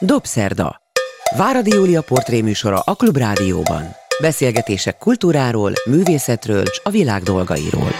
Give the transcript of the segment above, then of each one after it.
Dobszerda. Váradi Júlia portréműsora a Klubrádióban. Beszélgetések kultúráról, művészetről és a világ dolgairól.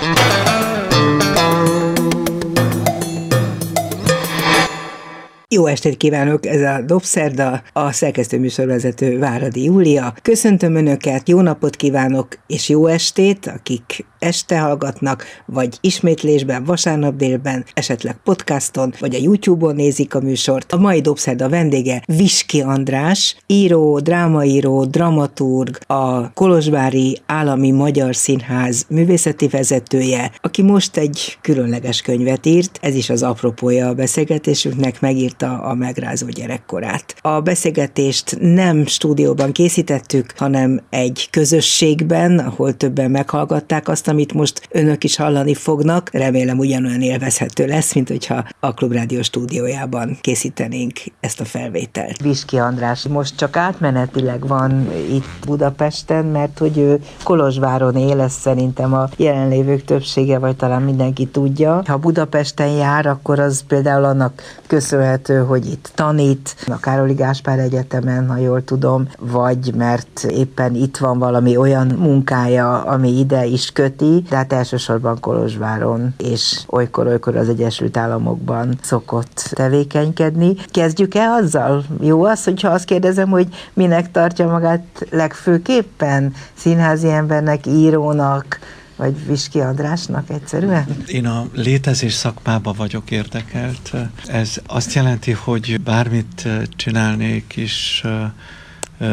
Jó estét kívánok, ez a Dobszerda, a szerkesztő műsorvezető Váradi Júlia. Köszöntöm Önöket, jó napot kívánok, és jó estét, akik este hallgatnak, vagy ismétlésben, vasárnap délben, esetleg podcaston, vagy a YouTube-on nézik a műsort. A mai Dobszerda vendége Viski András, író, drámaíró, dramaturg, a Kolozsvári Állami Magyar Színház művészeti vezetője, aki most egy különleges könyvet írt, ez is az apropója a beszélgetésünknek, megírta a megrázó gyerekkorát. A beszélgetést nem stúdióban készítettük, hanem egy közösségben, ahol többen meghallgatták azt, amit most önök is hallani fognak. Remélem ugyanolyan élvezhető lesz, mint hogyha a Klubrádió stúdiójában készítenénk ezt a felvételt. Viski András most csak átmenetileg van itt Budapesten, mert hogy ő Kolozsváron él, ezt szerintem a jelenlévők többsége, vagy talán mindenki tudja. Ha Budapesten jár, akkor az például annak köszönhető, hogy itt tanít, a Károli Gáspár Egyetemen, ha jól tudom, vagy mert éppen itt van valami olyan munkája, ami ide is köti, de hát elsősorban Kolozsváron és olykor-olykor az Egyesült Államokban szokott tevékenykedni. Kezdjük el azzal? Jó az, hogyha azt kérdezem, hogy minek tartja magát legfőképpen színházi embernek, írónak, vagy Viski Andrásnak egyszerűen? Én a létezés szakmába vagyok érdekelt. Ez azt jelenti, hogy bármit csinálnék is,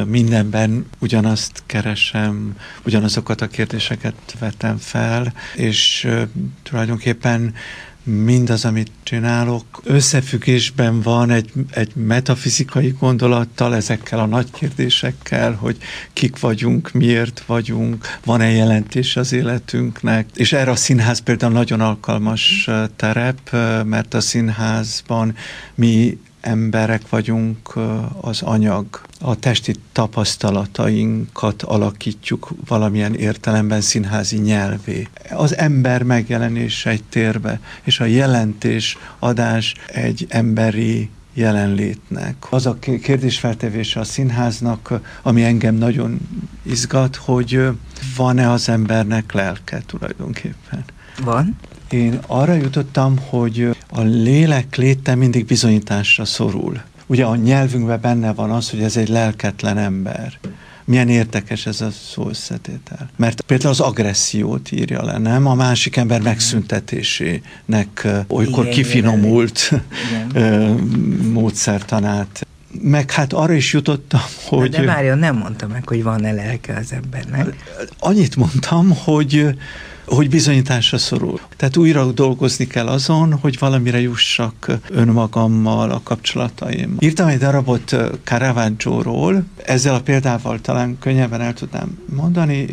mindenben ugyanazt keresem, ugyanazokat a kérdéseket vetem fel, és tulajdonképpen mindaz, amit csinálok, összefüggésben van egy, egy metafizikai gondolattal, ezekkel a nagy kérdésekkel, hogy kik vagyunk, miért vagyunk, van-e jelentés az életünknek, és erre a színház például nagyon alkalmas terep, mert a színházban mi emberek vagyunk, az anyag, a testi tapasztalatainkat alakítjuk valamilyen értelemben színházi nyelvé. Az ember megjelenése egy térbe, és a jelentés adás egy emberi jelenlétnek. Az a kérdésfeltevése a színháznak, ami engem nagyon izgat, hogy van-e az embernek lelke tulajdonképpen. Van én arra jutottam, hogy a lélek léte mindig bizonyításra szorul. Ugye a nyelvünkben benne van az, hogy ez egy lelketlen ember. Milyen érdekes ez a szó összetétel. Mert például az agressziót írja le, nem? A másik ember megszüntetésének olykor igen, kifinomult igen. módszertanát meg hát arra is jutottam, hogy... De, de várjon, nem mondtam meg, hogy van-e lelke az embernek. Annyit mondtam, hogy hogy bizonyításra szorul. Tehát újra dolgozni kell azon, hogy valamire jussak önmagammal, a kapcsolataim. Írtam egy darabot Caravaggio-ról, ezzel a példával talán könnyebben el tudnám mondani,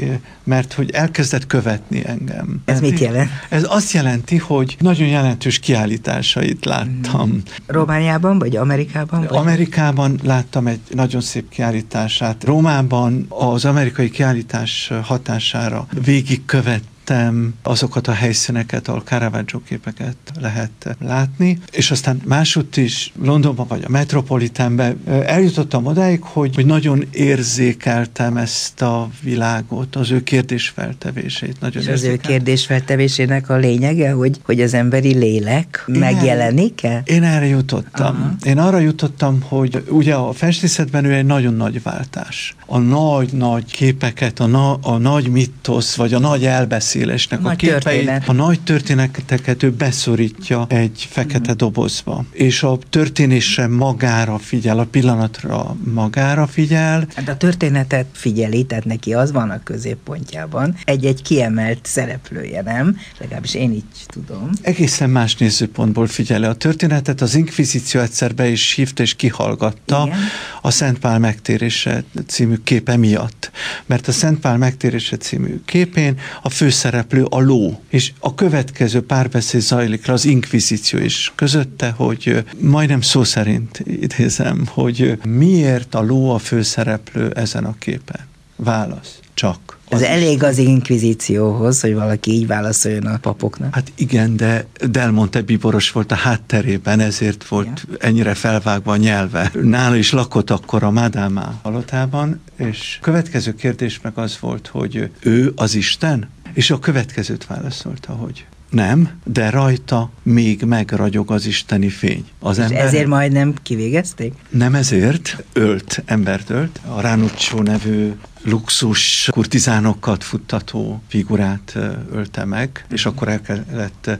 mert hogy elkezdett követni engem. Ez mit jelent? Ez azt jelenti, hogy nagyon jelentős kiállításait láttam. Hmm. Romániában, vagy Amerikában? Vagy? Amerikában láttam egy nagyon szép kiállítását. Rómában az amerikai kiállítás hatására végigkövet szerettem azokat a helyszíneket, ahol Caravaggio képeket lehet látni, és aztán másutt is Londonban vagy a Metropolitanben eljutottam odáig, hogy, hogy nagyon érzékeltem ezt a világot, az ő kérdésfeltevését. Nagyon és az ő kérdésfeltevésének a lényege, hogy, hogy az emberi lélek én megjelenik-e? Én erre jutottam. Aha. Én arra jutottam, hogy ugye a festészetben ő egy nagyon nagy váltás. A nagy-nagy képeket, a, na, a nagy mitosz, vagy a nagy elbeszélés szélesnek nagy a képeit, történet. a nagy történeteket ő beszorítja egy fekete mm. dobozba, és a történésre magára figyel, a pillanatra magára figyel. Hát a történetet figyeli, tehát neki az van a középpontjában, egy-egy kiemelt szereplője, nem? Legalábbis én így tudom. Egészen más nézőpontból figyeli a történetet, az inkvizíció egyszer be is hívta és kihallgatta Igen. a Szent Pál megtérése című képe miatt. Mert a Szent Pál megtérése című képén a főszereplő szereplő a ló, és a következő párbeszéd zajlik le az inkvizíció is közötte, hogy majdnem szó szerint idézem, hogy miért a ló a főszereplő ezen a képen? Válasz. Csak Ez elég az inkvizícióhoz, hogy valaki így válaszoljon a papoknak. Hát igen, de Del Monte bíboros volt a hátterében, ezért volt ja. ennyire felvágva a nyelve. Nála is lakott akkor a Madama halotában, és következő kérdés meg az volt, hogy ő az Isten? És a következőt válaszolta, hogy nem, de rajta még megragyog az isteni fény. Az És ember... ezért majdnem kivégezték? Nem ezért, ölt, embert ölt. A Ránuccio nevű luxus kurtizánokat futtató figurát ölte meg, és akkor el kellett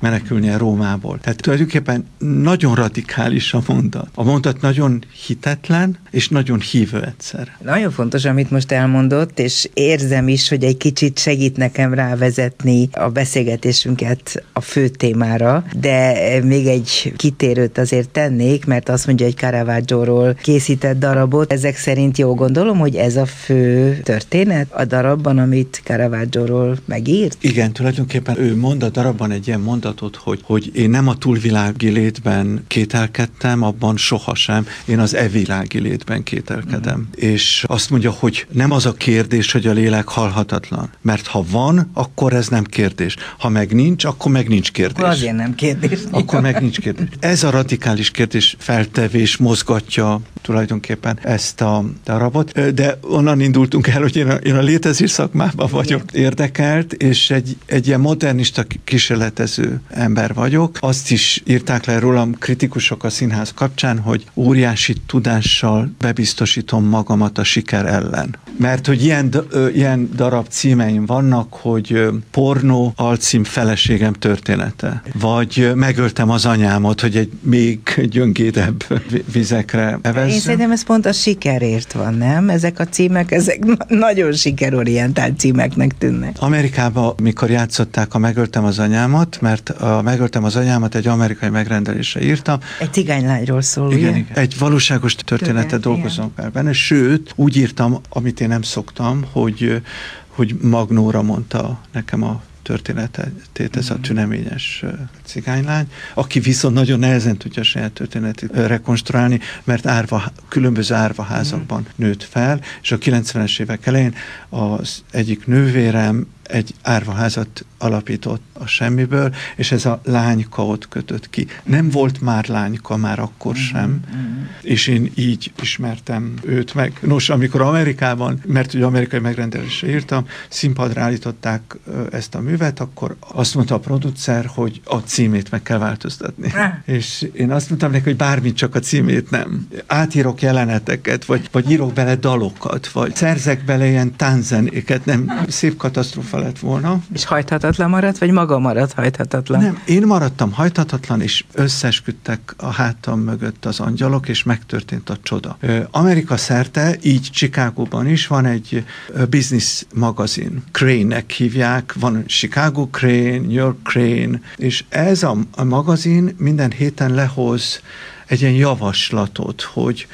menekülnie Rómából. Tehát tulajdonképpen nagyon radikális a mondat. A mondat nagyon hitetlen, és nagyon hívő egyszer. Nagyon fontos, amit most elmondott, és érzem is, hogy egy kicsit segít nekem rávezetni a beszélgetésünket a fő témára, de még egy kitérőt azért tennék, mert azt mondja, hogy Caravaggio-ról készített darabot. Ezek szerint jó gondolom, hogy ez a fő történet a darabban, amit Caravaggio-ról megírt? Igen, tulajdonképpen ő mond a darabban egy ilyen mondat, mondatot, hogy, hogy én nem a túlvilági létben kételkedtem, abban sohasem, én az evilági létben kételkedem. Mm. És azt mondja, hogy nem az a kérdés, hogy a lélek halhatatlan. Mert ha van, akkor ez nem kérdés. Ha meg nincs, akkor meg nincs kérdés. Akkor azért nem kérdés. Akkor meg nincs kérdés. Ez a radikális kérdés feltevés mozgatja tulajdonképpen ezt a darabot, de onnan indultunk el, hogy én a, én a létezés szakmában vagyok érdekelt, és egy, egy ilyen modernista kísérletező ember vagyok. Azt is írták le rólam kritikusok a színház kapcsán, hogy óriási tudással bebiztosítom magamat a siker ellen. Mert hogy ilyen, ilyen darab címeim vannak, hogy pornó alcím feleségem története, vagy megöltem az anyámot, hogy egy még gyöngédebb vizekre evezzem. Én szerintem ez pont a sikerért van, nem? Ezek a címek, ezek nagyon sikerorientált címeknek tűnnek. Amerikában, mikor játszották a Megöltem az anyámat, mert a Megöltem az anyámat egy amerikai megrendelésre írtam. Egy cigánylányról szól, igen, igen. Egy valóságos történetet dolgozom fel benne, sőt, úgy írtam, amit én nem szoktam, hogy hogy Magnóra mondta nekem a történetét, ez a mhm. tüneményes cigánylány, aki viszont nagyon nehezen tudja a saját történetét rekonstruálni, mert árva, különböző árvaházakban mhm. nőtt fel, és a 90-es évek elején az egyik nővérem egy árvaházat alapított a semmiből, és ez a lányka ott kötött ki. Nem volt már lányka már akkor mm-hmm. sem, mm-hmm. és én így ismertem őt meg. Nos, amikor Amerikában, mert ugye amerikai megrendelésre írtam, színpadra állították ezt a művet, akkor azt mondta a producer, hogy a címét meg kell változtatni. és én azt mondtam neki, hogy bármit, csak a címét nem. Átírok jeleneteket, vagy, vagy írok bele dalokat, vagy szerzek bele ilyen tánzenéket, nem szép katasztrófa lett volna. És hajthatatlan maradt, vagy maga maradt hajthatatlan? Nem, én maradtam hajthatatlan, és összesküdtek a hátam mögött az angyalok, és megtörtént a csoda. Amerika szerte, így Chicagóban is van egy business magazin. Crane-nek hívják, van Chicago Crane, New York Crane, és ez a, a magazin minden héten lehoz egy ilyen javaslatot, hogy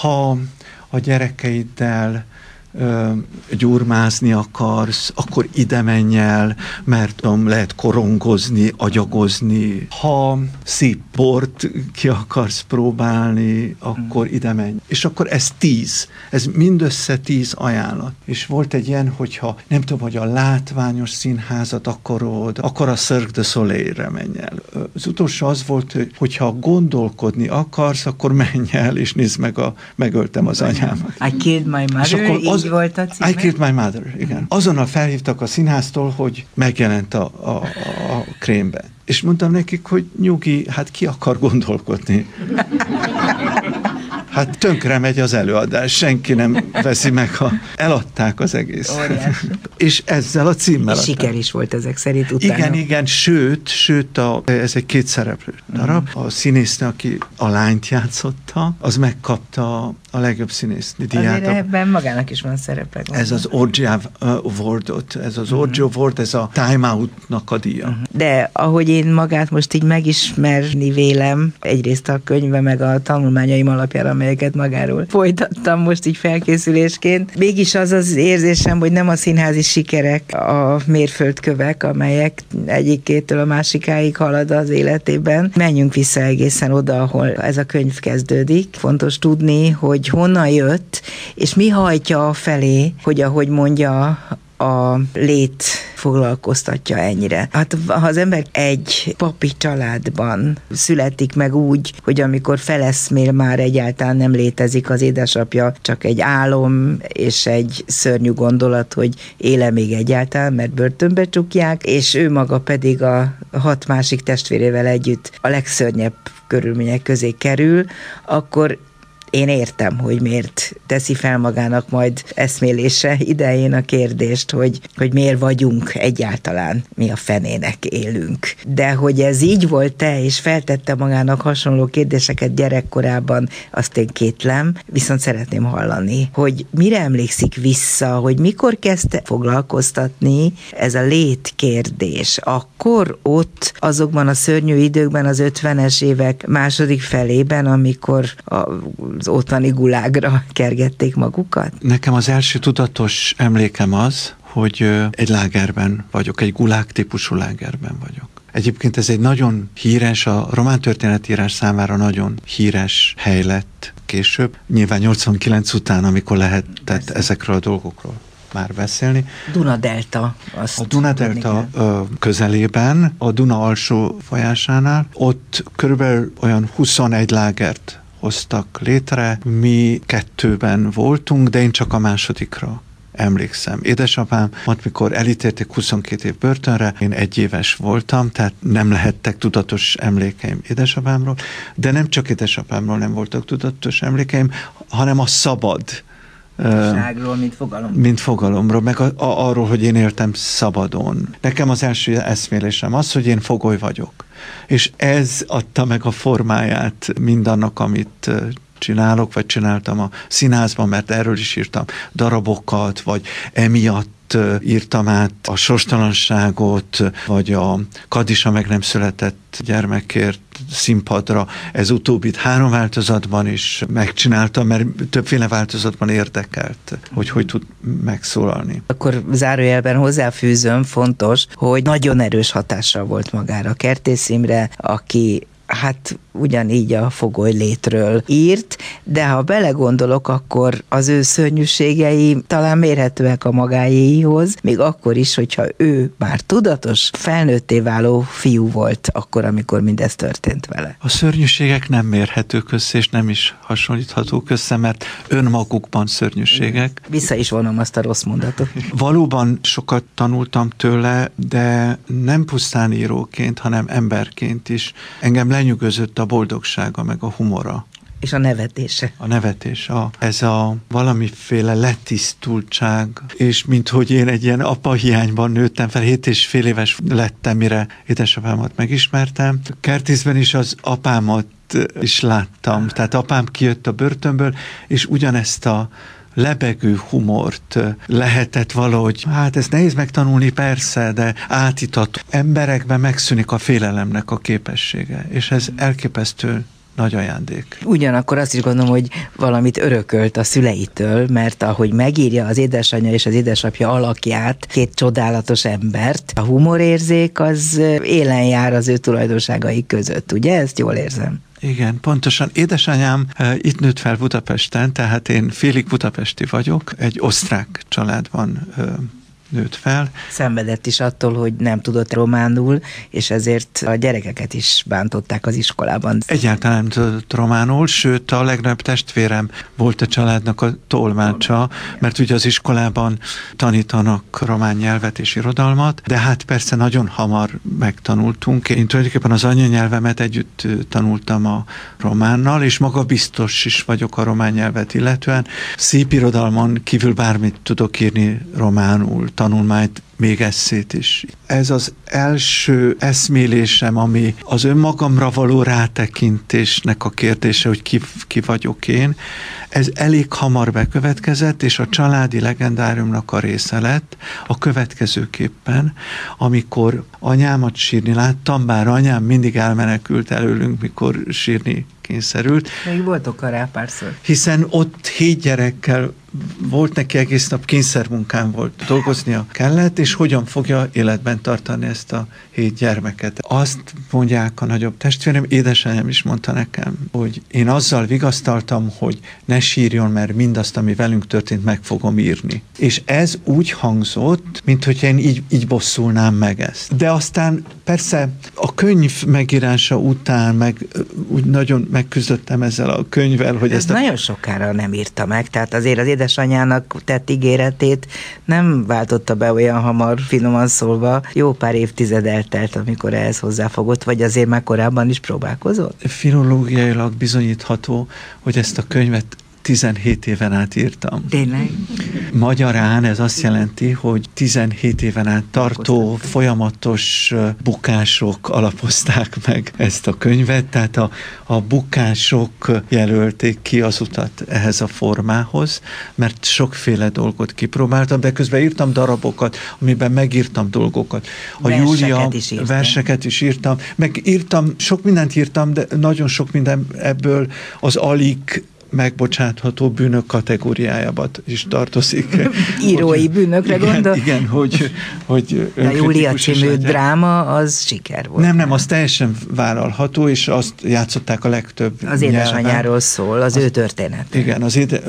ha a gyerekeiddel gyurmázni akarsz, akkor ide menj el, mert tudom, lehet korongozni, agyagozni. Ha szép bort ki akarsz próbálni, akkor mm. ide menj. És akkor ez tíz. Ez mindössze tíz ajánlat. És volt egy ilyen, hogyha nem tudom, hogy a látványos színházat akarod, akkor a Cirque de Soleil-re menj el. Az utolsó az volt, hogyha gondolkodni akarsz, akkor menj el, és nézd meg a Megöltem az anyámat. I killed my mother, és akkor az, így volt a címe? I Killed My Mother, igen. Azonnal felhívtak a színháztól, hogy megjelent a, a, a krémben. És mondtam nekik, hogy nyugi, hát ki akar gondolkodni? Hát tönkre megy az előadás, senki nem veszi meg, ha eladták az egész. És ezzel a címmel. És siker is volt ezek szerint utána. Igen, igen, sőt, sőt a, ez egy két szereplő darab. Uh-huh. A színésznő, aki a lányt játszotta, az megkapta a legjobb színésznő díját. Azért ebben magának is van szerepe. Ez az Orgia Awardot, ez az uh-huh. Orgia Award, ez a Time Out-nak a díja. Uh-huh. De ahogy én magát most így megismerni vélem, egyrészt a könyve meg a tanulmányaim alapjára, amelyeket magáról folytattam most így felkészülésként. Mégis az az érzésem, hogy nem a színházi sikerek a mérföldkövek, amelyek egyik-kétől a másikáig halad az életében. Menjünk vissza egészen oda, ahol ez a könyv kezdődik. Fontos tudni, hogy honnan jött, és mi hajtja felé, hogy ahogy mondja a lét foglalkoztatja ennyire. Hát ha az ember egy papi családban születik meg úgy, hogy amikor feleszmél már egyáltalán nem létezik az édesapja, csak egy álom és egy szörnyű gondolat, hogy éle még egyáltalán, mert börtönbe csukják, és ő maga pedig a hat másik testvérével együtt a legszörnyebb körülmények közé kerül, akkor én értem, hogy miért teszi fel magának majd eszmélése idején a kérdést, hogy, hogy miért vagyunk egyáltalán, mi a fenének élünk. De hogy ez így volt-e, és feltette magának hasonló kérdéseket gyerekkorában, azt én kétlem, viszont szeretném hallani, hogy mire emlékszik vissza, hogy mikor kezdte foglalkoztatni ez a létkérdés. Akkor ott azokban a szörnyű időkben, az 50-es évek második felében, amikor a az ottani gulágra kergették magukat? Nekem az első tudatos emlékem az, hogy egy lágerben vagyok, egy gulág típusú lágerben vagyok. Egyébként ez egy nagyon híres, a román történetírás számára nagyon híres hely lett később. Nyilván 89 után, amikor lehetett Persze. ezekről a dolgokról már beszélni. Duna Delta. Azt a Duna Delta közelében, a Duna alsó folyásánál, ott körülbelül olyan 21 lágert hoztak létre. Mi kettőben voltunk, de én csak a másodikra emlékszem. Édesapám, ott mikor elítélték 22 év börtönre, én egy éves voltam, tehát nem lehettek tudatos emlékeim édesapámról, de nem csak édesapámról nem voltak tudatos emlékeim, hanem a szabad Ságról, mint fogalom. Mint fogalomról, meg a, a, arról, hogy én éltem szabadon. Nekem az első eszmélésem az, hogy én fogoly vagyok. És ez adta meg a formáját mindannak, amit csinálok, vagy csináltam a színházban, mert erről is írtam darabokat, vagy emiatt írtam át a sorstalanságot, vagy a Kadisa meg nem született gyermekért színpadra. Ez utóbbit három változatban is megcsináltam, mert többféle változatban érdekelt, hogy hogy tud megszólalni. Akkor zárójelben hozzáfűzöm, fontos, hogy nagyon erős hatással volt magára Kertész Imre, aki hát ugyanígy a fogoly létről írt, de ha belegondolok, akkor az ő szörnyűségei talán mérhetőek a magáéhoz, még akkor is, hogyha ő már tudatos, felnőtté váló fiú volt akkor, amikor mindez történt vele. A szörnyűségek nem mérhetők össze, és nem is hasonlíthatók össze, mert önmagukban szörnyűségek. Vissza is vonom azt a rossz mondatot. Valóban sokat tanultam tőle, de nem pusztán íróként, hanem emberként is. Engem lenyűgözött a boldogsága, meg a humora. És a nevetése. A nevetés, a, ez a valamiféle letisztultság, és mint hogy én egy ilyen apa hiányban nőttem fel, hét és fél éves lettem, mire édesapámat megismertem. Kertészben is az apámat is láttam, tehát apám kijött a börtönből, és ugyanezt a lebegő humort lehetett valahogy, hát ez nehéz megtanulni persze, de átítat emberekben megszűnik a félelemnek a képessége, és ez elképesztő nagy ajándék. Ugyanakkor azt is gondolom, hogy valamit örökölt a szüleitől, mert ahogy megírja az édesanyja és az édesapja alakját, két csodálatos embert, a humorérzék az élen jár az ő tulajdonságai között, ugye? Ezt jól érzem. Igen, pontosan. Édesanyám uh, itt nőtt fel Budapesten, tehát én félig budapesti vagyok, egy osztrák családban uh, nőtt fel. Szenvedett is attól, hogy nem tudott románul, és ezért a gyerekeket is bántották az iskolában. Egyáltalán nem tudott románul, sőt a legnagyobb testvérem volt a családnak a tolmácsa, mert ugye az iskolában tanítanak román nyelvet és irodalmat, de hát persze nagyon hamar megtanultunk. Én tulajdonképpen az anyanyelvemet együtt tanultam a románnal, és maga biztos is vagyok a román nyelvet illetően. Szép irodalmon kívül bármit tudok írni románul, tanulmányt, még eszét is. Ez az első eszmélésem, ami az önmagamra való rátekintésnek a kérdése, hogy ki, ki vagyok én, ez elég hamar bekövetkezett, és a családi legendáriumnak a része lett a következőképpen, amikor anyámat sírni láttam, bár anyám mindig elmenekült előlünk, mikor sírni kényszerült. Még volt oka rá párszor. Hiszen ott hét gyerekkel volt neki egész nap kényszermunkán volt, dolgoznia kellett, és hogyan fogja életben tartani ezt a hét gyermeket. Azt mondják a nagyobb testvérem, édesanyám is mondta nekem, hogy én azzal vigasztaltam, hogy ne sírjon, mert mindazt, ami velünk történt, meg fogom írni. És ez úgy hangzott, mint hogy én így, így bosszulnám meg ezt. De aztán persze a könyv megírása után, meg úgy nagyon megküzdöttem ezzel a könyvvel, hogy Ez ezt a... nagyon sokára nem írta meg, tehát azért az édesanyjának tett ígéretét nem váltotta be olyan hamar, finoman szólva. Jó pár évtized eltelt, amikor ehhez hozzáfogott, vagy azért már korábban is próbálkozott? Filológiailag bizonyítható, hogy ezt a könyvet 17 éven át írtam. Tényleg? Magyarán ez azt jelenti, hogy 17 éven át tartó folyamatos bukások alapozták meg ezt a könyvet, tehát a, a bukások jelölték ki az utat ehhez a formához, mert sokféle dolgot kipróbáltam, de közben írtam darabokat, amiben megírtam dolgokat. A verseket Júlia is írtam. verseket is írtam, meg írtam, sok mindent írtam, de nagyon sok minden ebből az alig megbocsátható bűnök kategóriájába is tartozik. Írói hogy, bűnökre igen, gondol? Igen, hogy... hogy a Júlia című dráma, az siker volt. Nem, nem, az teljesen vállalható, és azt játszották a legtöbb Az édesanyjáról szól, az, az ő történet. Igen, az éde,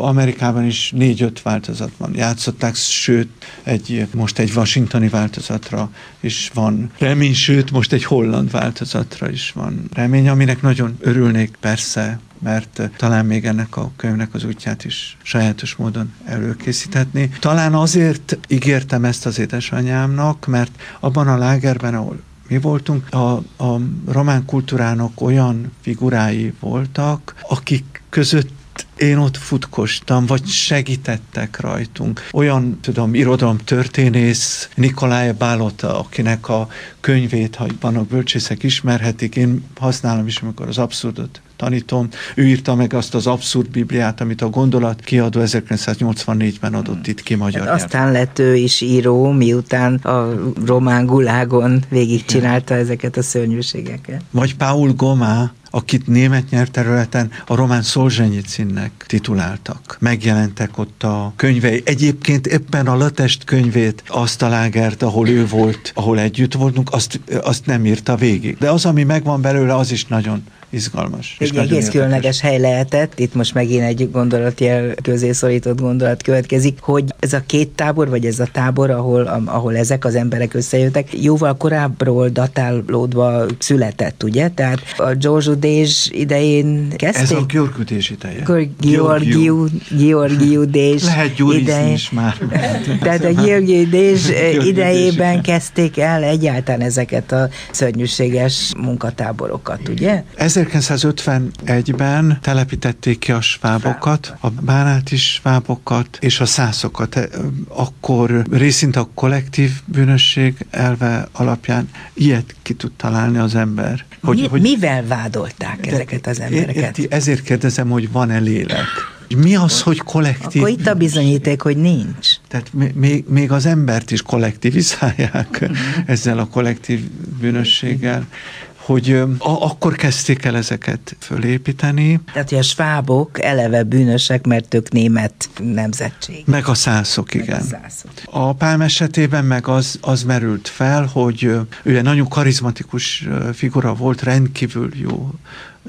Amerikában is négy-öt változat van. Játszották, sőt, egy, most egy washingtoni változatra is van remény, sőt, most egy holland változatra is van remény, aminek nagyon örülnék persze, mert eh, talán még ennek a könyvnek az útját is sajátos módon előkészíthetni. Talán azért ígértem ezt az édesanyámnak, mert abban a lágerben, ahol mi voltunk, a, a román kultúrának olyan figurái voltak, akik között én ott futkostam, vagy segítettek rajtunk. Olyan, tudom, irodalom történész Nikolaj Bálota, akinek a könyvét, ha vannak bölcsészek ismerhetik, én használom is, amikor az abszurdot tanítom. Ő írta meg azt az abszurd Bibliát, amit a gondolat kiadó 1984-ben adott itt ki magyar hát Aztán lett ő is író, miután a román gulágon végigcsinálta Igen. ezeket a szörnyűségeket. Vagy Paul Gomá, akit német nyelvterületen a román Szolzsenyicinnek tituláltak. Megjelentek ott a könyvei. Egyébként éppen a Latest könyvét, azt a lágert, ahol ő volt, ahol együtt voltunk, azt, azt nem írta végig. De az, ami megvan belőle, az is nagyon izgalmas. Egy egész különleges hely lehetett, itt most megint egy gondolatjel közé szorított gondolat következik, hogy ez a két tábor, vagy ez a tábor, ahol, ahol ezek az emberek összejöttek, jóval korábbról datálódva született, ugye? Tehát a George Udés idején kezdték? Ez a Georgiudés ideje. Georgiu, Georgiudés Lehet idején. is már. Tehát a Georgiudés idejében kezdték el egyáltalán ezeket a szörnyűséges munkatáborokat, ugye? Ez 1951-ben telepítették ki a svábokat, a bánáti svábokat és a szászokat. E, akkor részint a kollektív bűnösség elve alapján ilyet ki tud találni az ember. Hogy, Mi, hogy, mivel vádolták ezeket az embereket? Ezért kérdezem, hogy van-e lélek? Mi az, hogy kollektív? Akkor itt a bizonyíték, hogy nincs. Tehát még, még az embert is kollektivizálják uh-huh. ezzel a kollektív bűnösséggel hogy a, akkor kezdték el ezeket fölépíteni. Tehát, hogy a svábok eleve bűnösek, mert ők német nemzetség. Meg a szászok, igen. Meg a, szászok. a Pálm esetében meg az, az merült fel, hogy ő egy nagyon karizmatikus figura volt, rendkívül jó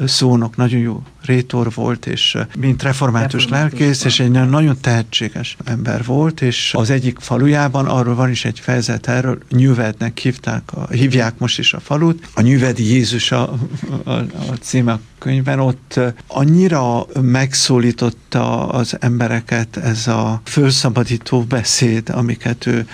szónok, nagyon jó rétor volt, és mint református lelkész, és egy nagyon tehetséges ember volt, és az egyik falujában, arról van is egy fejezet erről, Nyüvednek hívták, a, hívják most is a falut, a Nyüvedi Jézus a, a, a címe könyvben, ott annyira megszólította az embereket ez a fölszabadító beszéd, amiket ő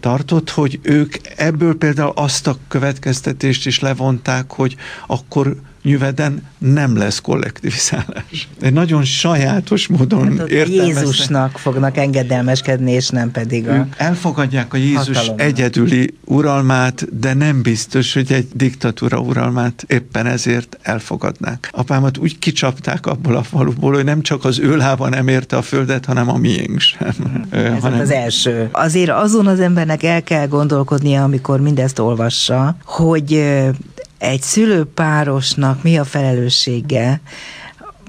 tartott, hogy ők ebből például azt a következtetést is levonták, hogy akkor nyüveden nem lesz kollektivizálás. Egy nagyon sajátos módon hát Jézusnak fognak engedelmeskedni, és nem pedig a Elfogadják a Jézus hatalomnak. egyedüli uralmát, de nem biztos, hogy egy diktatúra uralmát éppen ezért elfogadnák. Apámat úgy kicsapták abból a faluból, hogy nem csak az ő lába nem érte a földet, hanem a miénk sem. Ez hanem... az első. Azért azon az embernek el kell gondolkodnia, amikor mindezt olvassa, hogy egy szülőpárosnak mi a felelőssége?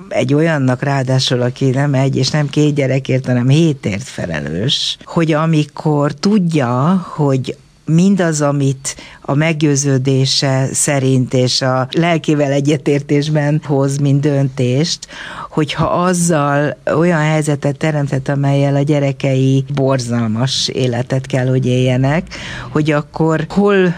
Egy olyannak ráadásul, aki nem egy és nem két gyerekért, hanem hétért felelős, hogy amikor tudja, hogy mindaz, amit a meggyőződése szerint és a lelkével egyetértésben hoz, mint döntést, hogyha azzal olyan helyzetet teremtett, amelyel a gyerekei borzalmas életet kell, hogy éljenek, hogy akkor hol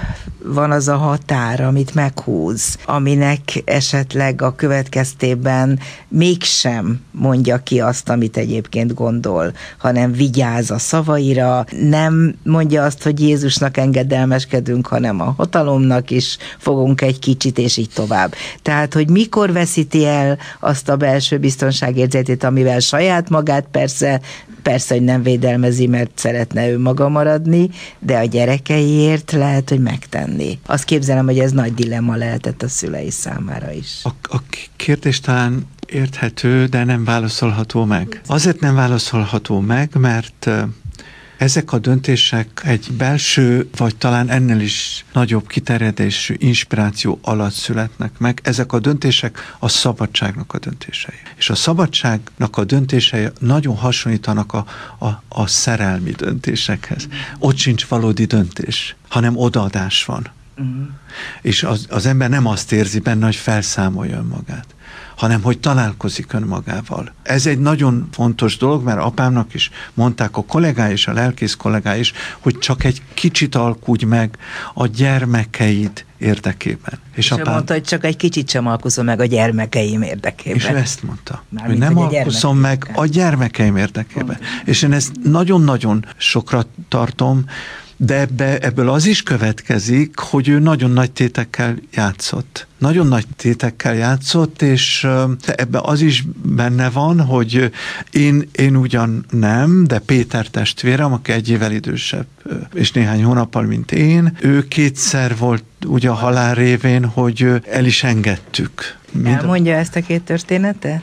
van az a határ, amit meghúz, aminek esetleg a következtében mégsem mondja ki azt, amit egyébként gondol, hanem vigyáz a szavaira, nem mondja azt, hogy Jézusnak engedelmeskedünk, hanem a hatalomnak is fogunk egy kicsit, és így tovább. Tehát, hogy mikor veszíti el azt a belső biztonságérzetét, amivel saját magát persze Persze, hogy nem védelmezi, mert szeretne ő maga maradni, de a gyerekeiért lehet, hogy megtenni. Azt képzelem, hogy ez nagy dilemma lehetett a szülei számára is. A, a kérdés talán érthető, de nem válaszolható meg. Azért nem válaszolható meg, mert ezek a döntések egy belső, vagy talán ennél is nagyobb kiterjedésű inspiráció alatt születnek meg. Ezek a döntések a szabadságnak a döntései. És a szabadságnak a döntései nagyon hasonlítanak a, a, a szerelmi döntésekhez. Ott sincs valódi döntés, hanem odaadás van. Uh-huh. És az, az ember nem azt érzi benne, hogy felszámolja magát hanem hogy találkozik önmagával. Ez egy nagyon fontos dolog, mert apámnak is mondták a kollégái és a lelkész kollégái is, hogy csak egy kicsit alkudj meg a gyermekeid érdekében. És, és apám... mondta, hogy csak egy kicsit sem alkuszom meg a gyermekeim érdekében. És ő ezt mondta, Mármint, hogy nem hogy alkuszom meg a gyermekeim érdekében. Pont. És én ezt nagyon-nagyon sokra tartom, de ebbe, ebből az is következik, hogy ő nagyon nagy tétekkel játszott. Nagyon nagy tétekkel játszott, és ebbe az is benne van, hogy én, én ugyan nem, de Péter testvérem, aki egy évvel idősebb, és néhány hónappal, mint én, ő kétszer volt ugye a halál révén, hogy el is engedtük. Elmondja ezt a két történetet?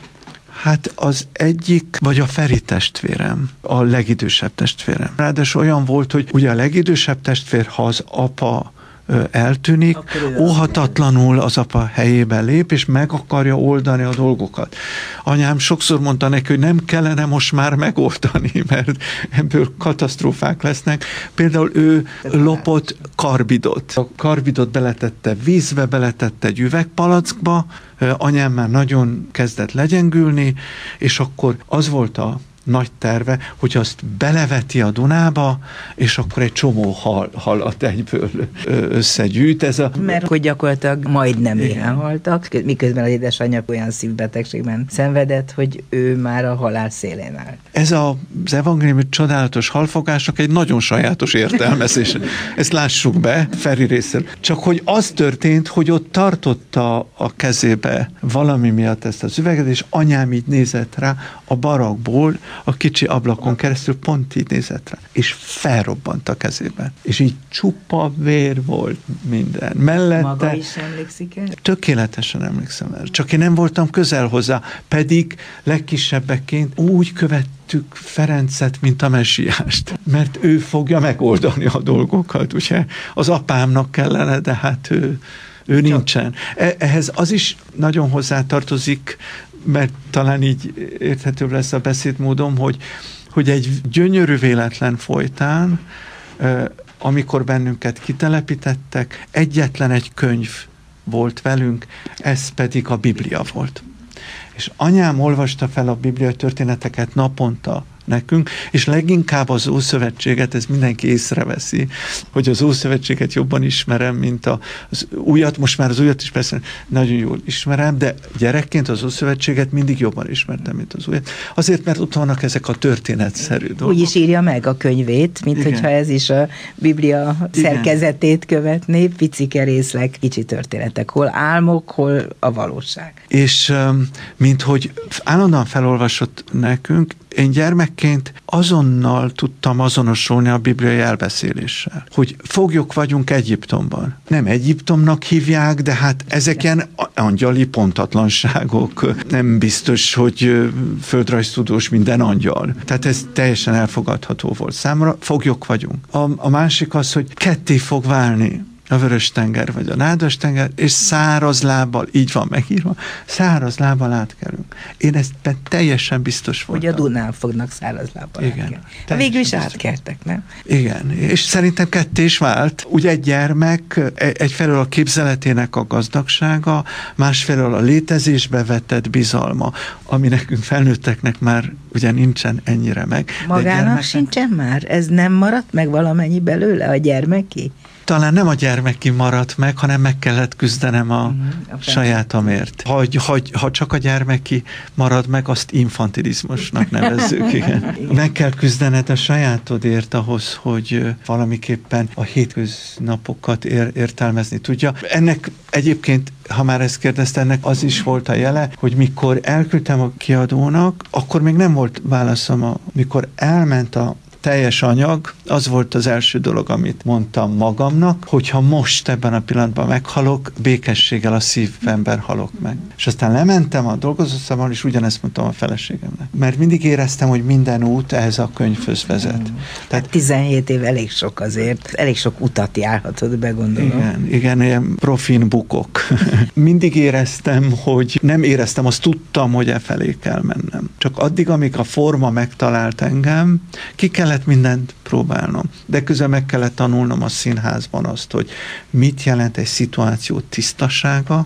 Hát az egyik, vagy a Feri testvérem, a legidősebb testvérem. Ráadásul olyan volt, hogy ugye a legidősebb testvér, ha az apa eltűnik, óhatatlanul az apa helyébe lép, és meg akarja oldani a dolgokat. Anyám sokszor mondta neki, hogy nem kellene most már megoldani, mert ebből katasztrófák lesznek. Például ő lopott karbidot. A karbidot beletette vízbe, beletette egy üvegpalackba, anyám már nagyon kezdett legyengülni, és akkor az volt a nagy terve, hogy azt beleveti a Dunába, és akkor egy csomó hal, halat egyből összegyűjt. Ez a... Mert hogy gyakorlatilag majdnem éhen haltak, miközben az édesanyja olyan szívbetegségben szenvedett, hogy ő már a halál szélén áll. Ez a, az evangéliumi csodálatos halfogásnak egy nagyon sajátos értelmezés. Ezt lássuk be, Feri részéről. Csak hogy az történt, hogy ott tartotta a kezébe valami miatt ezt az üveget, és anyám így nézett rá a barakból, a kicsi ablakon keresztül pont így nézett rá, és felrobbant a kezében. És így csupa vér volt minden. Mellette... Maga is emlékszik el? Tökéletesen emlékszem el. Csak én nem voltam közel hozzá, pedig legkisebbekként úgy követtük Ferencet, mint a messiást, mert ő fogja megoldani a dolgokat, ugye? Az apámnak kellene, de hát ő, ő nincsen. E, ehhez az is nagyon hozzátartozik, mert talán így érthetőbb lesz a beszédmódom, hogy, hogy egy gyönyörű véletlen folytán, amikor bennünket kitelepítettek, egyetlen egy könyv volt velünk, ez pedig a Biblia volt. És anyám olvasta fel a Biblia történeteket naponta, nekünk, és leginkább az Ószövetséget, ez mindenki észreveszi, hogy az Ószövetséget jobban ismerem, mint a, az újat, most már az újat is persze nagyon jól ismerem, de gyerekként az Ószövetséget mindig jobban ismertem, mint az újat. Azért, mert ott vannak ezek a történetszerű dolgok. Úgy is írja meg a könyvét, mint Igen. hogyha ez is a Biblia Igen. szerkezetét követné, picike részleg, kicsi történetek, hol álmok, hol a valóság. És mint hogy állandóan felolvasott nekünk, én gyermekként azonnal tudtam azonosulni a bibliai elbeszéléssel, hogy foglyok vagyunk Egyiptomban. Nem Egyiptomnak hívják, de hát ezek ilyen angyali pontatlanságok. Nem biztos, hogy földrajztudós minden angyal. Tehát ez teljesen elfogadható volt számomra. Foglyok vagyunk. A, a másik az, hogy ketté fog válni a vörös tenger vagy a nádas tenger, és száraz lábbal, így van megírva, száraz lábbal átkelünk. Én ezt teljesen biztos voltam. Hogy a Dunán fognak száraz lábbal Igen. Végül is átkeltek, nem? Igen, és szerintem ketté is vált. Ugye egy gyermek e- egyfelől a képzeletének a gazdagsága, másfelől a létezésbe vetett bizalma, ami nekünk felnőtteknek már ugye nincsen ennyire meg. Magának gyermeknek... sincsen már? Ez nem maradt meg valamennyi belőle a gyermeki? Talán nem a gyermeki maradt meg, hanem meg kellett küzdenem a, mm, a sajátomért. Ha, ha, ha csak a gyermeki marad meg, azt infantilizmusnak nevezzük, igen. Meg kell küzdened a sajátodért ahhoz, hogy valamiképpen a hétköznapokat ér, értelmezni tudja. Ennek egyébként ha már ezt kérdezte, ennek az is volt a jele, hogy mikor elküldtem a kiadónak, akkor még nem volt válaszom, a, mikor elment a teljes anyag, az volt az első dolog, amit mondtam magamnak, hogyha most ebben a pillanatban meghalok, békességgel a szívemben halok meg. És aztán lementem a dolgozószabban, és ugyanezt mondtam a feleségemnek. Mert mindig éreztem, hogy minden út ehhez a könyvhöz vezet. Mm. Tehát 17 év elég sok azért, elég sok utat járhatod be, gondolom. Igen, igen, ilyen profin bukok. mindig éreztem, hogy nem éreztem, azt tudtam, hogy e felé kell mennem. Csak addig, amíg a forma megtalált engem, ki kellett mindent próbálnom. De közben meg kellett tanulnom a színházban azt, hogy mit jelent egy szituáció tisztasága,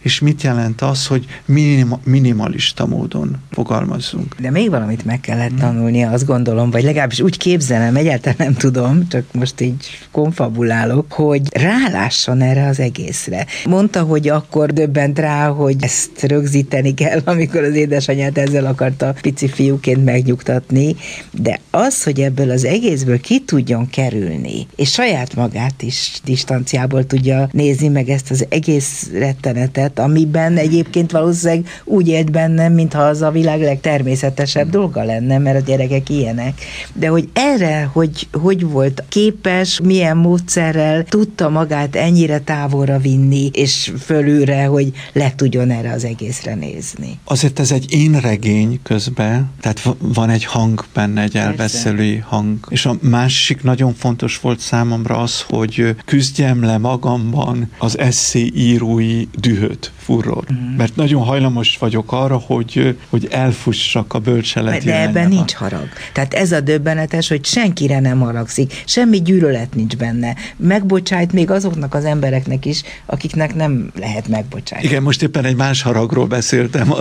és mit jelent az, hogy minima, minimalista módon fogalmazzunk. De még valamit meg kellett tanulnia, azt gondolom, vagy legalábbis úgy képzelem, egyáltalán nem tudom, csak most így konfabulálok, hogy rálásson erre az egészre. Mondta, hogy akkor döbbent rá, hogy ezt rögzíteni kell, amikor az édesanyját ezzel akarta pici fiúként megnyugtatni, de az, hogy ebből az egészből ki tudjon kerülni, és saját magát is distanciából tudja nézni meg ezt az egész rettenet történetet, amiben egyébként valószínűleg úgy élt bennem, mintha az a világ legtermészetesebb dolga lenne, mert a gyerekek ilyenek. De hogy erre, hogy hogy volt képes, milyen módszerrel tudta magát ennyire távolra vinni, és fölülre, hogy le tudjon erre az egészre nézni. Azért ez egy én regény közben, tehát van egy hang benne, egy elbeszélői hang. És a másik nagyon fontos volt számomra az, hogy küzdjem le magamban az eszé írói dű dühöt, furor. Mm. Mert nagyon hajlamos vagyok arra, hogy, hogy elfussak a bölcselet De ebben nincs harag. Tehát ez a döbbenetes, hogy senkire nem haragszik, semmi gyűlölet nincs benne. Megbocsájt még azoknak az embereknek is, akiknek nem lehet megbocsájtani. Igen, most éppen egy más haragról beszéltem, a,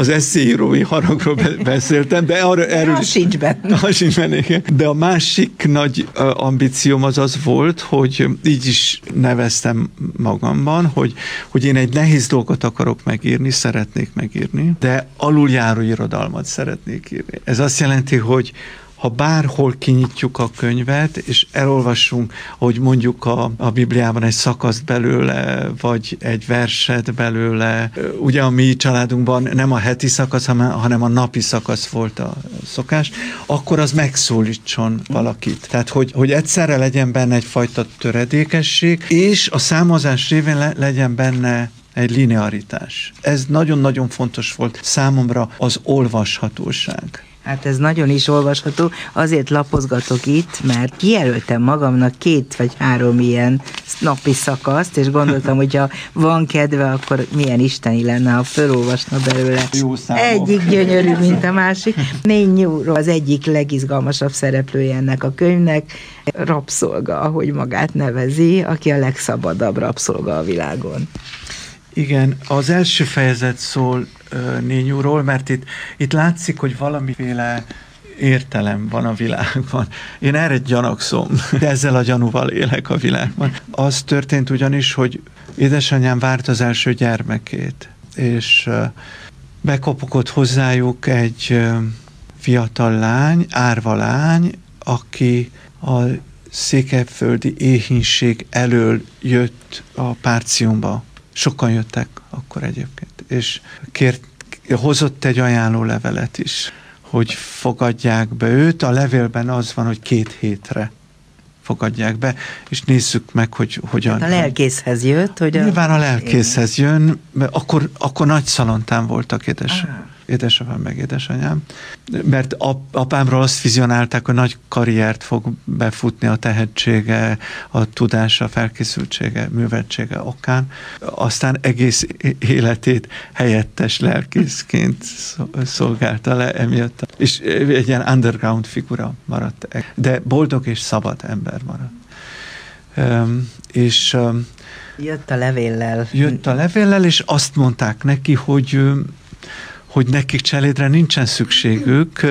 az eszéírói haragról beszéltem, de arra, erről is... sincs benne. Az sincs benne, igen. De a másik nagy ambícióm az az volt, hogy így is neveztem magamban, hogy, hogy én egy nehéz dolgot akarok megírni, szeretnék megírni, de aluljáró irodalmat szeretnék írni. Ez azt jelenti, hogy ha bárhol kinyitjuk a könyvet, és elolvassunk, hogy mondjuk a, a Bibliában egy szakaszt belőle, vagy egy verset belőle, ugye a mi családunkban nem a heti szakasz, hanem a napi szakasz volt a szokás, akkor az megszólítson valakit. Tehát, hogy, hogy egyszerre legyen benne egyfajta töredékesség, és a számozás révén le, legyen benne egy linearitás. Ez nagyon-nagyon fontos volt számomra az olvashatóság. Hát ez nagyon is olvasható, azért lapozgatok itt, mert kijelöltem magamnak két vagy három ilyen napi szakaszt, és gondoltam, hogy ha van kedve, akkor milyen isteni lenne, ha felolvasna belőle. Jó Egyik gyönyörű, mint a másik. Négy az egyik legizgalmasabb szereplője ennek a könyvnek, rabszolga, ahogy magát nevezi, aki a legszabadabb rabszolga a világon. Igen, az első fejezet szól Nényúról, mert itt, itt látszik, hogy valamiféle értelem van a világban. Én erre gyanakszom, de ezzel a gyanúval élek a világban. Az történt ugyanis, hogy édesanyám várt az első gyermekét, és bekopogott hozzájuk egy fiatal lány, árva lány, aki a székelyföldi éhínség elől jött a párciumba. Sokan jöttek akkor egyébként, és kért, hozott egy ajánló levelet is, hogy fogadják be őt. A levélben az van, hogy két hétre fogadják be, és nézzük meg, hogy hogyan. Hát a lelkészhez jött, hogy a... Nyilván a lelkészhez jön, mert akkor, akkor nagy szalontán voltak édes. Ah édesapám meg édesanyám, mert apámról azt vizionálták, hogy nagy karriert fog befutni a tehetsége, a tudása, a felkészültsége, műveltsége okán. Aztán egész életét helyettes lelkészként szolgálta le emiatt. És egy ilyen underground figura maradt, de boldog és szabad ember maradt. Um, és um, Jött a levéllel. Jött a levéllel, és azt mondták neki, hogy hogy nekik cselédre nincsen szükségük,